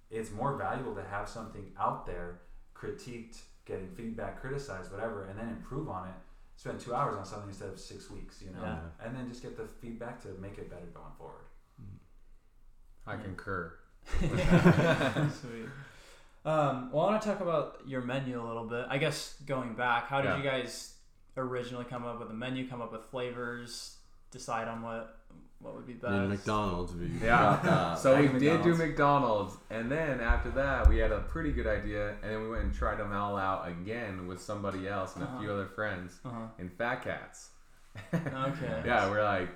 it's more valuable to have something out there critiqued getting feedback criticized whatever and then improve on it spend two hours on something instead of six weeks you know Yeah. and then just get the feedback to make it better going forward I Yeah. concur. *laughs* *laughs* Sweet. Um, well, I want to talk about your menu a little bit. I guess going back, how did Yeah. you guys originally come up with a menu? Come up with flavors? Decide on what what would be best? I McDonald's. We Yeah. *laughs* So we Back at did do McDonald's. McDonald's, and then after that, we had a pretty good idea, and then we went and tried them all out again with somebody else and a few Uh-huh. other friends Uh-huh. in Fat Cats. *laughs* Okay. Yeah, we're like,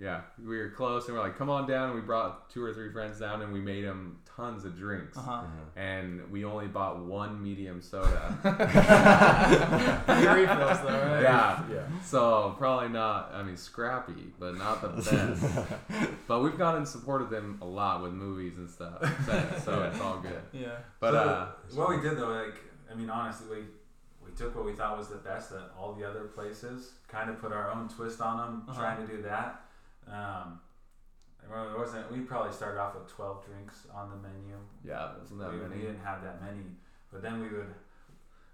yeah, we were close, and we're like, come on down. And we brought two or three friends down, and we made them tons of drinks. Uh-huh. And we only bought one medium soda. *laughs* *laughs* Free refills though, right? yeah. yeah So probably not. I mean, scrappy, but not the *laughs* best. but we've gone and supported them a lot with movies and stuff, since, so it's all good. Yeah. But So, uh, what we did though like i mean honestly we we took what we thought was the best at all the other places kind of put our own twist on them Uh-huh. trying to do that um well, it wasn't we probably started off with 12 drinks on the menu yeah, wasn't that we, we didn't have that many but then we would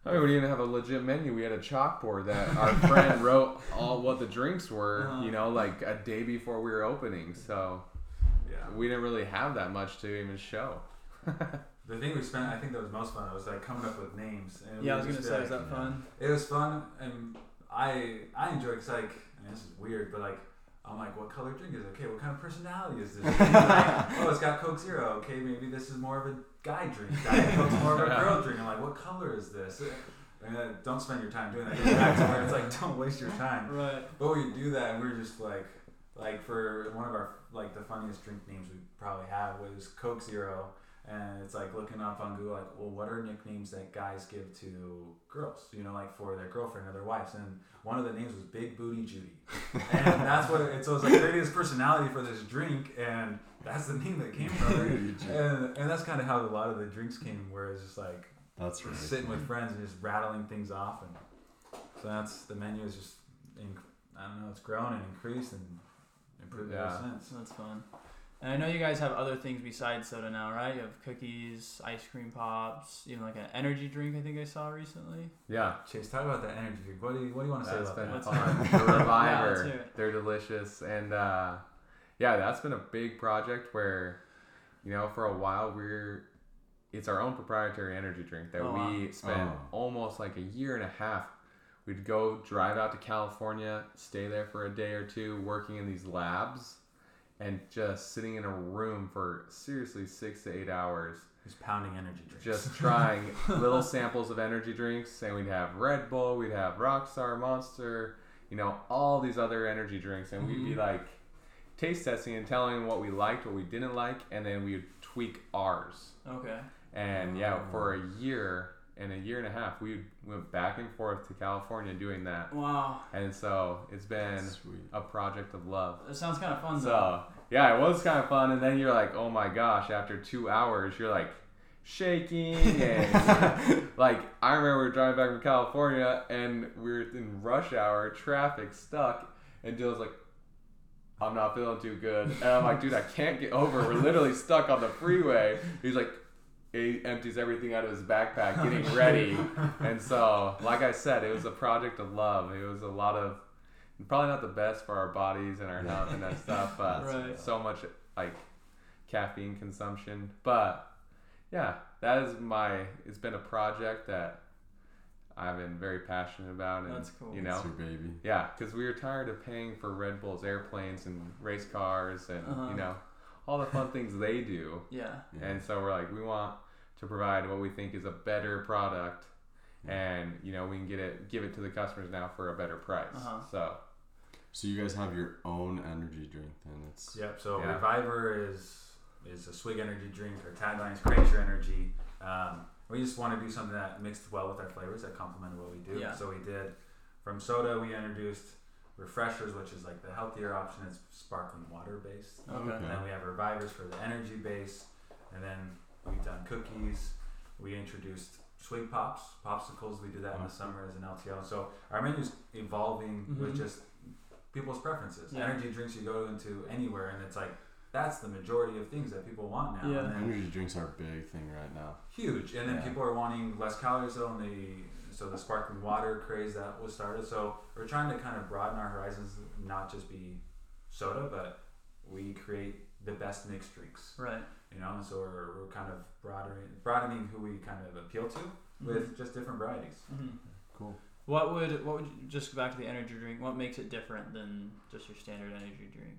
I mean, we didn't have a legit menu. We had a chalkboard that our friend *laughs* wrote all what the drinks were. Uh-huh. You know, like a day before we were opening. So yeah we didn't really have that much to even show. *laughs* The thing we spent, I think that was most fun. was like coming up with names. And Yeah, I was gonna be say, is like- that fun? It was fun, and I I enjoy because like I mean this is weird, but like I'm like, what color drink is it? Okay, what kind of personality is this? *laughs* And like, oh, it's got Coke Zero. Okay, maybe this is more of a guy drink. Diet Coke's *laughs* more of a girl drink. I'm like, what color is this? And then don't spend your time doing that. Get back to where it's like, don't waste your time. *laughs* Right. But we do that, and we're just like, like for one of our like the funniest drink names we probably have was Coke Zero, and it's like looking up on Google, like, well, what are nicknames that guys give to girls? You know, like for their girlfriend or their wives, and one of the names was Big Booty Judy, and *laughs* that's what it. So it's like creating this personality for this drink, and that's the name that came from it. And, and that's kind of how a lot of the drinks came, where it's just like That's right. sitting with friends and just rattling things off, and so that's the menu is just, inc- I don't know, it's grown and increased and improved Yeah. ever since. So that's fun. And I know you guys have other things besides soda now, right? You have cookies, ice cream pops, even like an energy drink. I think I saw recently. Yeah, Chase, talk about that energy drink. What do you What do you want to say about been that? *laughs* Let's fun. The Reviver, hear it. they're delicious, and uh, yeah, that's been a big project where, you know, for a while we're, it's our own proprietary energy drink that Oh, wow. we spent Oh. almost like a year and a half. We'd go drive out to California, stay there for a day or two, working in these labs, and just sitting in a room for seriously six to eight hours Just pounding energy drinks. just trying *laughs* little samples of energy drinks and we'd have red bull we'd have rockstar monster you know all these other energy drinks and we'd be Mhm. like taste testing and telling what we liked, what we didn't like, and then we would tweak ours. Okay. And yeah, for a year and a year and a half, we went back and forth to California doing that. Wow. And so it's been a project of love. That sounds kind of fun though. So yeah, it was kind of fun. And then you're like, oh my gosh, after two hours, you're like shaking *laughs* and *laughs* like I remember we were driving back from California and we were in rush hour, traffic, stuck, and Dill's like. I'm not feeling too good. And I'm like, dude, I can't get over. We're literally stuck on the freeway. He's like, he empties everything out of his backpack, getting ready. *laughs* And so, like I said, it was a project of love. It was a lot of, probably not the best for our bodies and our health and that stuff, *laughs* but Right. so much like caffeine consumption. But yeah, that is my. It's been a project that I've been very passionate about, and That's cool. you know, It's your baby. yeah, because we were tired of paying for Red Bull's airplanes and race cars and Uh-huh. you know all the fun things they do. Yeah. Yeah. And so we're like, we want to provide what we think is a better product, and you know we can get it, give it to the customers now for a better price. Uh-huh. So So you guys have your own energy drink, then it's Yep. So Yeah. Reviver is is a swig energy drink. Our tagline is "Create your energy." Um, we just want to do something that mixed well with our flavors that complemented what we do. Yeah. So we did from soda. We introduced refreshers, which is like the healthier option. It's sparkling water based. Okay. And then we have revivers for the energy base, and then we've done cookies. We introduced swig pops, popsicles. We did that in the summer as an LTO. So our menu's evolving Mhm. with just people's preferences. Yeah. Energy drinks you go into anywhere, and it's like that's the majority of things that people want now. Yeah. And then energy drinks are a big thing right now. huge, and then Yeah. people are wanting less calories though, and the so the sparkling water craze that was started. So we're trying to kind of broaden our horizons, not just be soda, but we create the best mixed drinks Right. You know. And so we're, we're kind of broadening broadening who we kind of appeal to with just different varieties. hmm Cool. What would what would you, just go back to the energy drink? What makes it different than just your standard energy drink,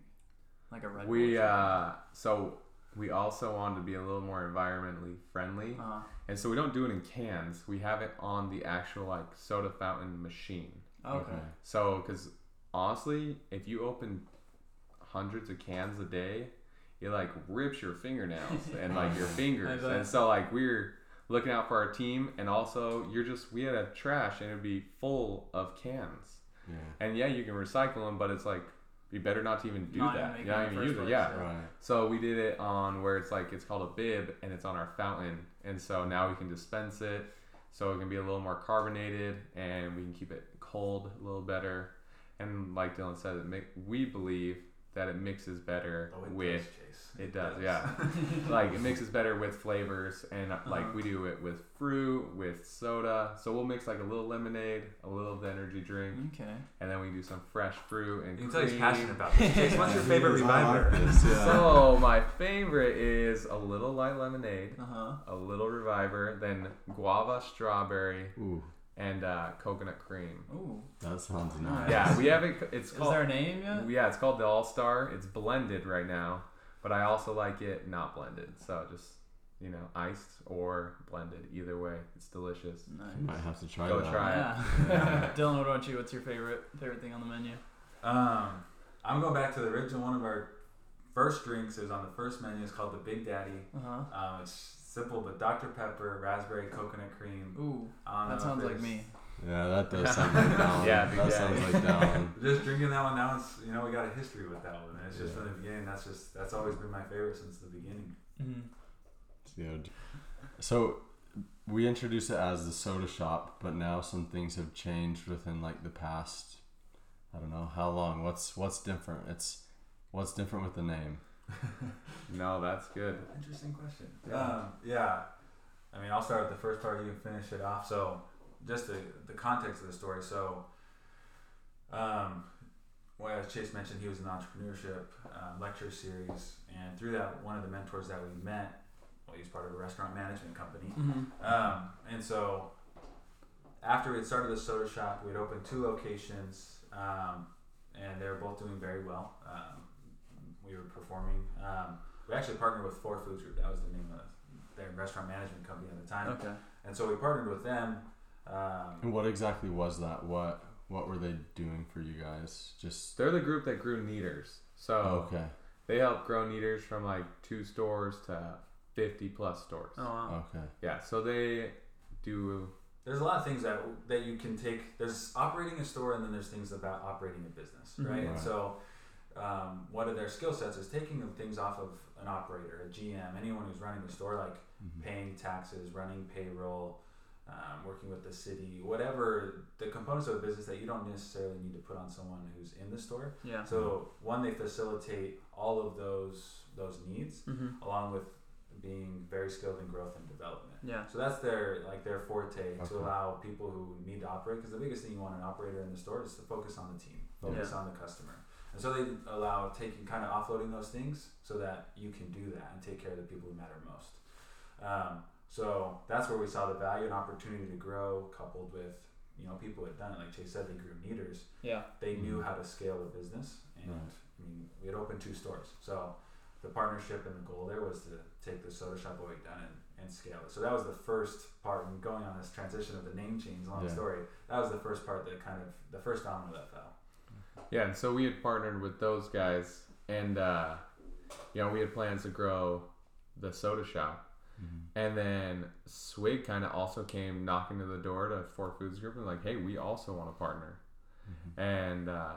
like a Red Bull? we uh, so we also wanted to be a little more environmentally friendly, uh and so we don't do it in cans. We have it on the actual like soda fountain machine. okay. So, because honestly, if you open hundreds of cans a day, it like rips your fingernails *laughs* and like your fingers. And so, like, we're looking out for our team, and also you're just we had a trash and it'd be full of cans. Yeah. And yeah, you can recycle them, but it's like you better not to even do Not that. make You not even use it. Yeah. yeah. Right. So we did it on where it's like it's called a bib, and it's on our fountain, and so now we can dispense it, so it can be a little more carbonated, and we can keep it cold a little better, and like Dylan said, it make, we believe that it mixes better Oh, it with does, Chase. it does, yeah. *laughs* *laughs* like it mixes better with flavors, and uh, like Uh-huh. we do it with fruit, with soda. So we'll mix like a little lemonade, a little of the energy drink, Okay. and then we do some fresh fruit and You can tell he's passionate about this. Chase, what's your *laughs* favorite He is. I like reviver? yeah. So my favorite is a little light lemonade, Uh huh. a little reviver, then guava, strawberry, Ooh, and uh, coconut cream. Ooh. that sounds nice. Yeah, we have it. It's Is called. there a name yet? yeah, it's called the All Star. It's blended right now, but I also like it not blended. So just you know, iced or blended. Either way, it's delicious. Nice. Might have to try Go that. try it. Yeah. *laughs* *laughs* Dylan, what about you? What's your favorite favorite thing on the menu? Um, I'm going back to the original one of our first drinks. It was on the first menu. It's called the Big Daddy. Uh huh. Um, it's simple, but Dr Pepper, raspberry, coconut cream. Ooh, that sounds like me. Yeah, that does *laughs* sound like that one. Yeah, that Daddy. sounds like that *laughs* one. Just drinking that one now, it's you know we got a history with that one. It's just Yeah. from the beginning. That's just that's always been my favorite since the beginning. Mm-hmm. Good. So we introduced it as the soda shop, but now some things have changed within like the past. I don't know how long. What's what's different? It's what's different with the name. *laughs* No, that's good. Interesting question. Yeah. Um, yeah. I mean, I'll start with the first part. You can finish it off. So, just the the context of the story. So, um, well, as Chase mentioned, he was in the entrepreneurship um, lecture series, and through that, one of the mentors that we met, well, he's part of a restaurant management company, Mm-hmm. um, and so after we had started the soda shop, we had opened two locations, um, and they were both doing very well. Um, we were performing. Um, we actually partnered with Four Foods Group. That was the name of their restaurant management company at the time. Okay. And so we partnered with them. Um, And what exactly was that? What what were they doing for you guys? Just They're the group that grew Kneaders. So Okay. they help grow Kneaders from like two stores to 50 plus stores. Oh wow. Okay. Yeah, so they do. There's a lot of things that that you can take. There's operating a store, and then there's things about operating a business, Mhm. right? And so, um, one of their skill sets is taking the things off of an operator, a GM, anyone who's running a store, like Mhm. paying taxes, running payroll, um, working with the city, whatever the components of a business that you don't necessarily need to put on someone who's in the store. Yeah. So one, they facilitate all of those those needs, Mm-hmm. along with being very skilled in growth and development. Yeah. So that's their like their forte Okay. to allow people who need to operate because the biggest thing you want an operator in the store is to focus on the team, focus on the customer. And so they allow taking kind of offloading those things so that you can do that and take care of the people who matter most. Um, so that's where we saw the value and opportunity to grow, coupled with you know people who had done it. Like Chase said, they grew Kneaders. Yeah. They knew Mhm. how to scale a business, and Right. I mean we had opened two stores. So the partnership and the goal there was to take the soda shop what we'd done and, and scale it. So that was the first part. And going on this transition of the name change, long Yeah. story. That was the first part that kind of the first domino that fell. Yeah, and so we had partnered with those guys, and uh, you know we had plans to grow the soda shop, Mhm. and then Swig kind of also came knocking to the door to Four Foods Group and like, hey, we also want to partner, Mhm. and uh,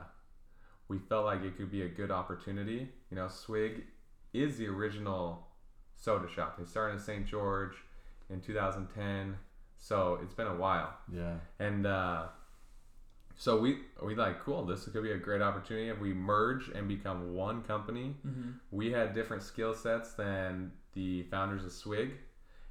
we felt like it could be a good opportunity. You know, Swig is the original soda shop. They started in St. George in 2010, so it's been a while. Yeah. And uh, so we we like cool. This could be a great opportunity if we merge and become one company. Mm-hmm. We had different skill sets than the founders of Swig,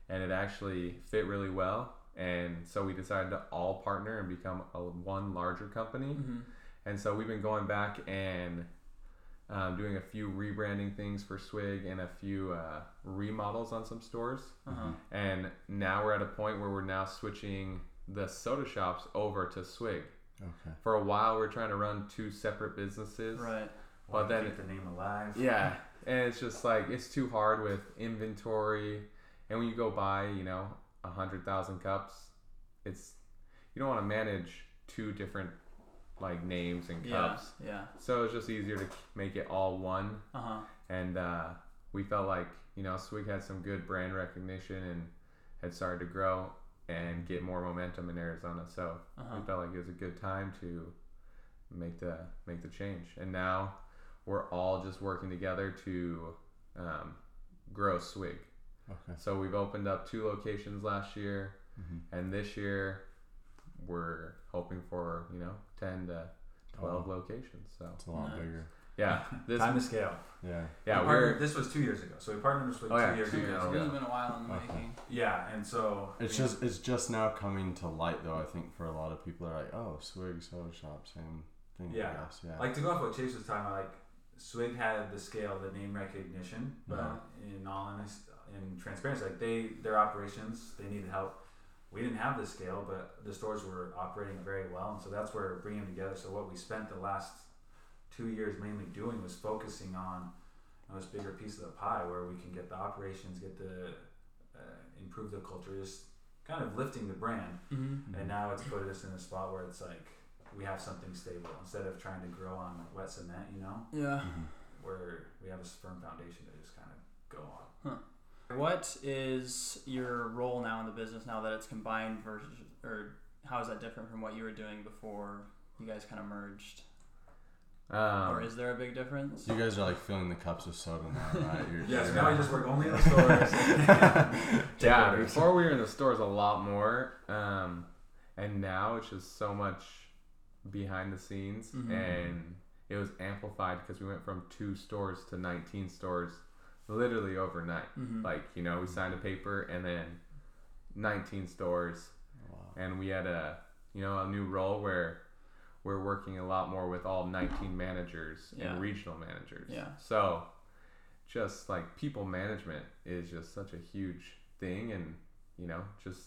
and it actually fit really well. And so we decided to all partner and become a one larger company. Mm-hmm. And so we've been going back and um, doing a few rebranding things for Swig and a few uh, remodels on some stores. Uh-huh. And now we're at a point where we're now switching the soda shops over to Swig. Okay. For a while, we're trying to run two separate businesses. Right. But then- keep the name alive. Yeah, *laughs* and it's just like it's too hard with inventory, and when you go buy, you know, a hundred thousand cups, it's you don't want to manage two different like names and Yeah. cups. Yeah. So it's just easier to make it all one Uh huh. and uh, we felt like you know Swig had some good brand recognition and had started to grow and get more momentum in Arizona. So Uh-huh. we felt like it was a good time to make the make the change. And now we're all just working together to um, grow Swig. Okay. So we've opened up two locations last year, Mhm. and this year we're hoping for you know ten to twelve Oh, locations. So it's a lot Nice. bigger. Yeah, *laughs* this Time to scale. yeah Yeah. We we're partnered- this was two years ago. So we partnered with Swig Oh, two yeah, years two ago. years It's ago. been a while in the Okay. making. Yeah, and so It's I mean, just it's just now coming to light though. I think for a lot of people are like, oh, Swig soda shop, same thing. Yeah. I guess. Yeah. like to go off what Chase was talking about, like Swig had the scale, the name recognition, but Uh-huh. in all honest, in transparency, like they their operations, they needed help. We didn't have the scale, but the stores were operating very well, and so that's where we're bringing them together. So what we spent the last two years mainly doing was focusing on this bigger piece of the pie, where we can get the operations, get the uh, improve the culture, just kind of lifting the brand. Mm-hmm. And now it's put us in a spot where it's like we have something stable instead of trying to grow on wet cement, you know, Yeah. Mhm. where we have a firm foundation to just kind of go on. What is your role now in the business now that it's combined versus, or how is that different from what you were doing before you guys kind of merged? Um, or is there a big difference? You guys are like filling the cups with soda now, right? You're, *laughs* Yes, you're now we not- just work only in the stores. *laughs* Take yeah, before we were in the stores a lot more, um, and now it's just so much behind the scenes, Mhm. and it was amplified because we went from two stores to 19 stores, literally overnight. Mm-hmm. Like you know, we signed a paper and then 19 stores, Wow. and we had a you know a new role where we're working a lot more with all 19 managers Yeah. and regional managers. Yeah. So just like people management is just such a huge thing and you know just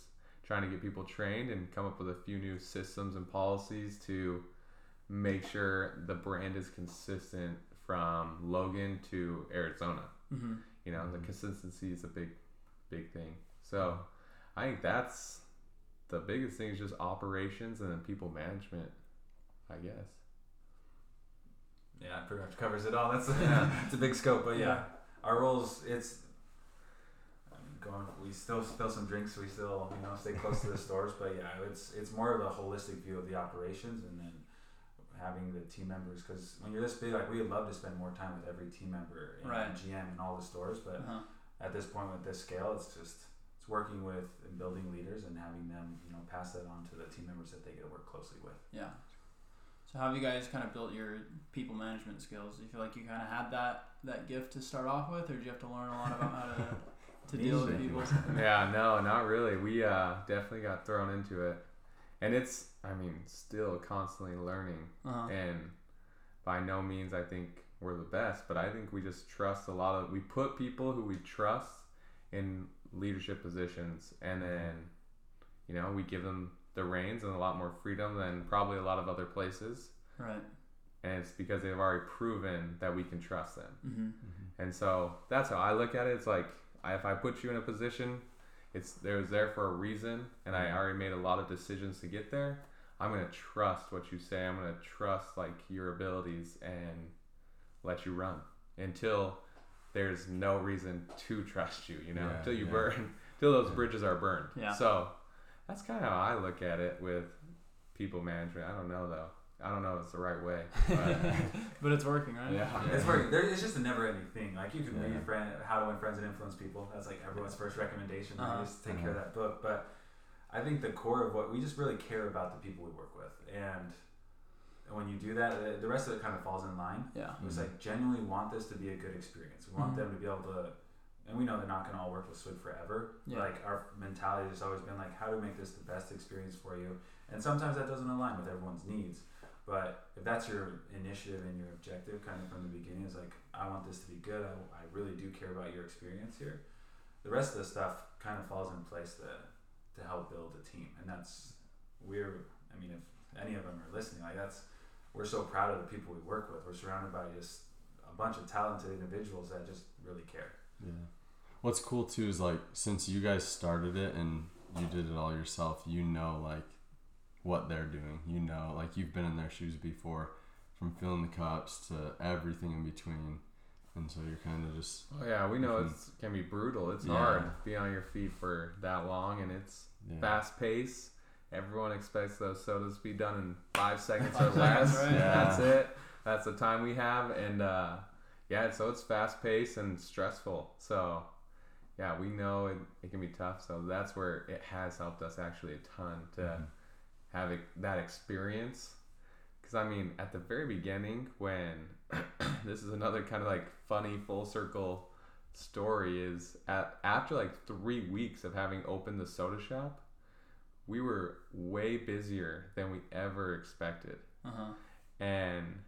trying to get people trained and come up with a few new systems and policies to make sure the brand is consistent from Logan to Arizona. Mm-hmm. You know, the Mhm. consistency is a big, big thing. So I think that's the biggest thing is just operations and then people management, I guess. yeah, pretty much covers it all. That's Yeah. *laughs* it's a big scope, but yeah, Yeah. our roles it's. Going, we still spill some drinks. We still, you know, stay close to the *laughs* stores, but yeah, it's it's more of a holistic view of the operations, and then having the team members. Because when you're this big, like we would love to spend more time with every team member and Right. GM and all the stores, but Uh-huh. at this point with this scale, it's just it's working with and building leaders and having them, you know, pass that on to the team members that they get to work closely with. Yeah. So how have you guys kind of built your people management skills? Do you feel like you kind of had that that gift to start off with, or did you have to learn a lot about how to *laughs* to deal with people? yeah, no, not really. We uh, definitely got thrown into it, and it's, I mean, still constantly learning. Uh-huh. And by no means I think we're the best, but I think we just trust a lot of. We put people who we trust in leadership positions, and then, you know, we give them the reins and a lot more freedom than probably a lot of other places. Right. And it's because they've already proven that we can trust them. Mm-hmm. And so that's how I look at it. It's like I, if I put you in a position, it's there was there for a reason, and I already made a lot of decisions to get there. I'm gonna trust what you say. I'm gonna trust like your abilities and let you run until there's no reason to trust you. You know, Yeah, until you yeah. burn, *laughs* until those bridges are burned. Yeah. So that's kind of how I look at it with people management. I don't know though. I don't know if it's the right way. But *laughs* but it's working, right? yeah. It's working. There, it's just a never-ending thing. Like you can Yeah. read friend, How to Win Friends and Influence People. That's like everyone's first recommendation. right? Uh-huh. Just take care of that book. But I think the core of what we just really care about the people we work with, and when you do that, the- the rest of it kind of falls in line. Yeah. It's like genuinely want this to be a good experience. We want Mhm. them to be able to, and we know they're not going to all work with Swig forever. Yeah. Like our mentality has always been like, how do we make this the best experience for you? And sometimes that doesn't align with everyone's needs. But if that's your initiative and your objective, kind of from the beginning, is like, I want this to be good. I, I really do care about your experience here. The rest of the stuff kind of falls in place to to help build a team, and that's we're. I mean, if any of them are listening, like that's we're so proud of the people we work with. We're surrounded by just a bunch of talented individuals that just really care. Yeah. What's cool too is like since you guys started it and you did it all yourself, you know like what they're doing. You know, like you've been in their shoes before, from filling the cups to everything in between, and so you're kind of just Oh yeah, we know it's can be brutal. It's Yeah. hard to be on your feet for that long, and it's yeah. fast pace. Everyone expects those sodas to be done in five seconds or Five seconds, less. right? Yeah. That's it. That's the time we have, and uh, yeah, so it's fast paced and stressful. So yeah, we know it, it can be tough. So that's where it has helped us actually a ton to Mhm. have it, that experience. Because I mean, at the very beginning, when *clears throat* this is another kind of like funny full circle story, is at after like three weeks of having opened the soda shop, we were way busier than we ever expected. Uh huh. And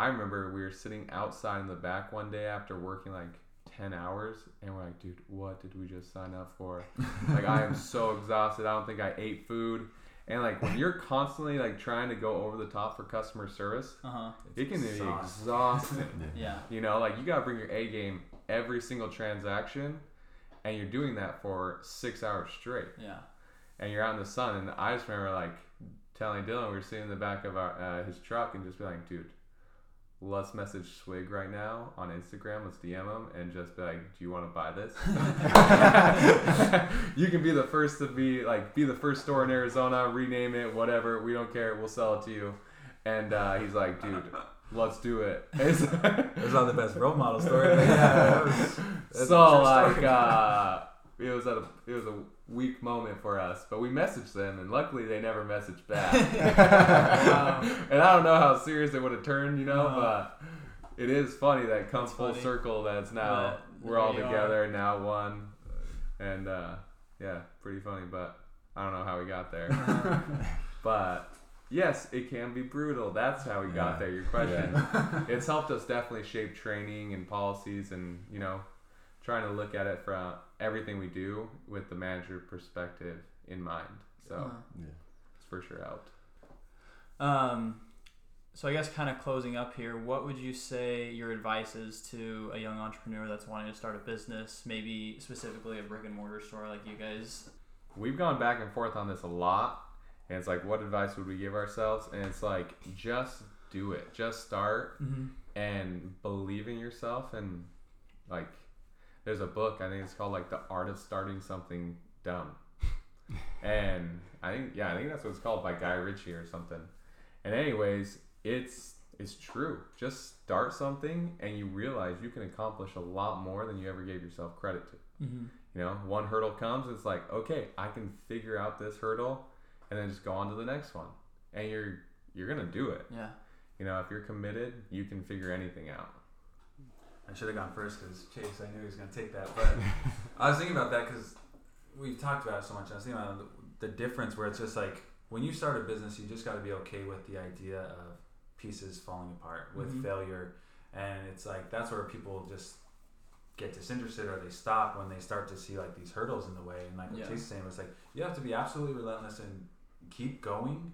I remember we were sitting outside in the back one day after working like 10 hours, and we're like, dude, what did we just sign up for? *laughs* like, I am so exhausted. I don't think I ate food. And like, when you're constantly like trying to go over the top for customer service, Uh huh. it can be exhausting. exhausting. *laughs* Yeah. you know, like, you gotta bring your A game every single transaction, and you're doing that for six hours straight Yeah. and you're out in the sun. And I just remember like telling Dylan we were sitting in the back of our uh, his truck and just be like, dude, let's message Swig right now on Instagram. Let's DM him and just be like, do you want to buy this? *laughs* you can be the first to be like be the first store in Arizona. Rename it, whatever. We don't care. We'll sell it to you. And uh, he's like, dude. Let's do it. *laughs* It's, not the best role model story, but yeah, that was, so like uh it was at a it was a weak moment for us but we messaged them and luckily they never messaged back. *laughs* And i don't know how serious it would have turned you know Uh-huh. but it is funny that it comes full funny. circle that it's now That- we're all there you together now one and uh yeah pretty funny but i don't know how we got there. *laughs* *laughs* But yes it can be brutal. That's how we Yeah. got there. Your question it's helped us definitely shape training and policies and you know trying to look at it from everything we do with the manager perspective in mind so Uh-huh. Yeah. it's for sure helped Um, so I guess kind of closing up here, what would you say your advice is to a young entrepreneur that's wanting to start a business, maybe specifically a brick and mortar store like you guys? we've gone back and forth on this a lot and it's like what advice would we give ourselves and it's like just do it just start Mm-hmm. and believe in yourself and like there's a book i think it's called like the art of starting something dumb. *laughs* And i think yeah i think that's what it's called by guy ritchie or something. And anyways it's it's true. Just start something and you realize you can accomplish a lot more than you ever gave yourself credit to. Mm-hmm. you know one hurdle comes it's like okay i can figure out this hurdle and then just go on to the next one. And you're you're gonna do it. Yeah. you know if you're committed you can figure anything out I should have gone first because Chase, I knew he was going to take that. But *laughs* I was thinking about that because we've talked about it so much. I was thinking about the, the difference where it's just like when you start a business, you just got to be okay with the idea of pieces falling apart, with Mhm. failure. And it's like that's where people just get disinterested or they stop when they start to see like these hurdles in the way. And like what Yeah. Chase is saying was like you have to be absolutely relentless and keep going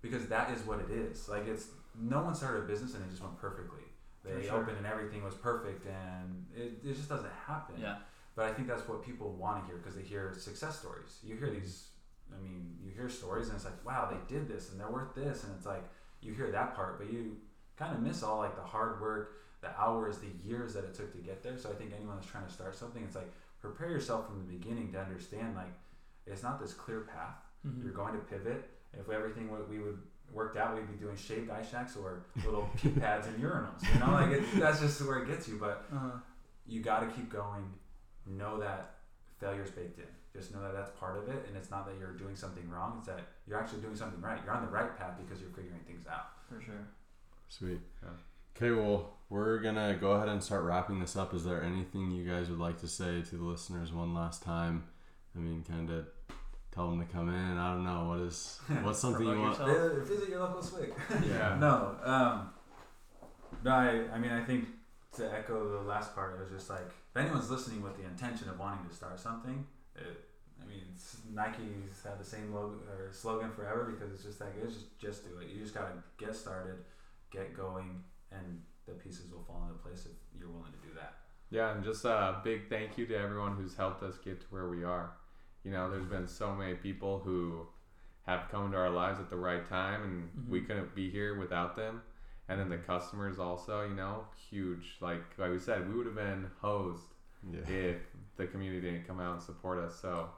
because that is what it is. Like it's no one started a business and it just went perfectly. They sure. opened and everything was perfect and it, it just doesn't happen. Yeah. But I think that's what people want to hear because they hear success stories. You hear these, I mean, you hear stories and it's like, wow, they did this and they're worth this. And it's like, you hear that part, but you kind of miss all like the hard work, the hours, the years that it took to get there. So I think anyone that's trying to start something, it's like, prepare yourself from the beginning to understand like, it's not this clear path. Mm-hmm. You're going to pivot. If everything what we would worked out, we'd be doing shaved ice shacks or little *laughs* pee pads and urinals. You know, like it, that's just where it gets you. But Uh-huh. you got to keep going. Know that failure's baked in. Just know that that's part of it, and it's not that you're doing something wrong. It's that you're actually doing something right. You're on the right path because you're figuring things out. For sure. Sweet. Yeah. Okay, well, we're gonna go ahead and start wrapping this up. Is there anything you guys would like to say to the listeners one last time? I mean, kind of tell them to come in. I don't know. What is *laughs* what's something you Promote want? yourself. Uh, Visit your local swig. *laughs* Yeah. no, um, no. I, I mean, I think to echo the last part, it was just like if anyone's listening with the intention of wanting to start something, it, I mean, it's, Nike's had the same logo or slogan forever because it's just like it's just just do it. You just gotta get started, get going, and the pieces will fall into place if you're willing to do that. Yeah, and just a big thank you to everyone who's helped us get to where we are. You know, there's been so many people who have come into our lives at the right time, and we Mhm. couldn't be here without them. And then the customers also, you know, huge. Like like we said, we would have been hosed Yeah. if the community didn't come out and support us. So,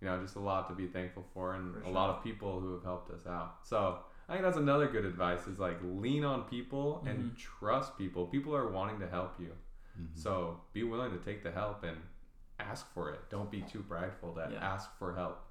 you know, just a lot to be thankful for, and For a lot of people who have helped us out. So. I think that's another good advice is like lean on people and Mhm. trust people. People are wanting to help you. Mhm. So be willing to take the help and ask for it. Don't be too prideful that Yeah. ask for help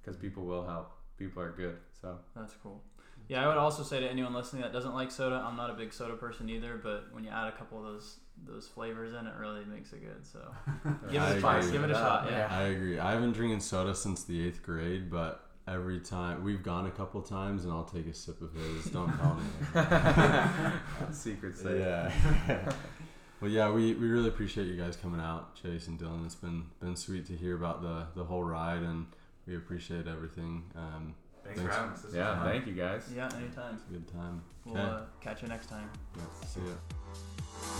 because people will help. People are good. So That's cool. Yeah, I would also say to anyone listening that doesn't like soda, I'm not a big soda person either, but when you add a couple of those those flavors in, it really makes it good. So *laughs* give it a try. Give it a with shot. Yeah. I agree. I haven't drinking soda since the eighth grade, but every time we've gone a couple times, and I'll take a sip of his. Don't tell me. *laughs* secret Yeah. *laughs* well, yeah, we, we really appreciate you guys coming out, Chase and Dylan. It's been been sweet to hear about the the whole ride, and we appreciate everything. Um, Thanks, Thanks. for having us. This Yeah, fun. thank you guys. Yeah, anytime. it's a good time. We'll Okay. uh, catch you next time. Yeah, see ya.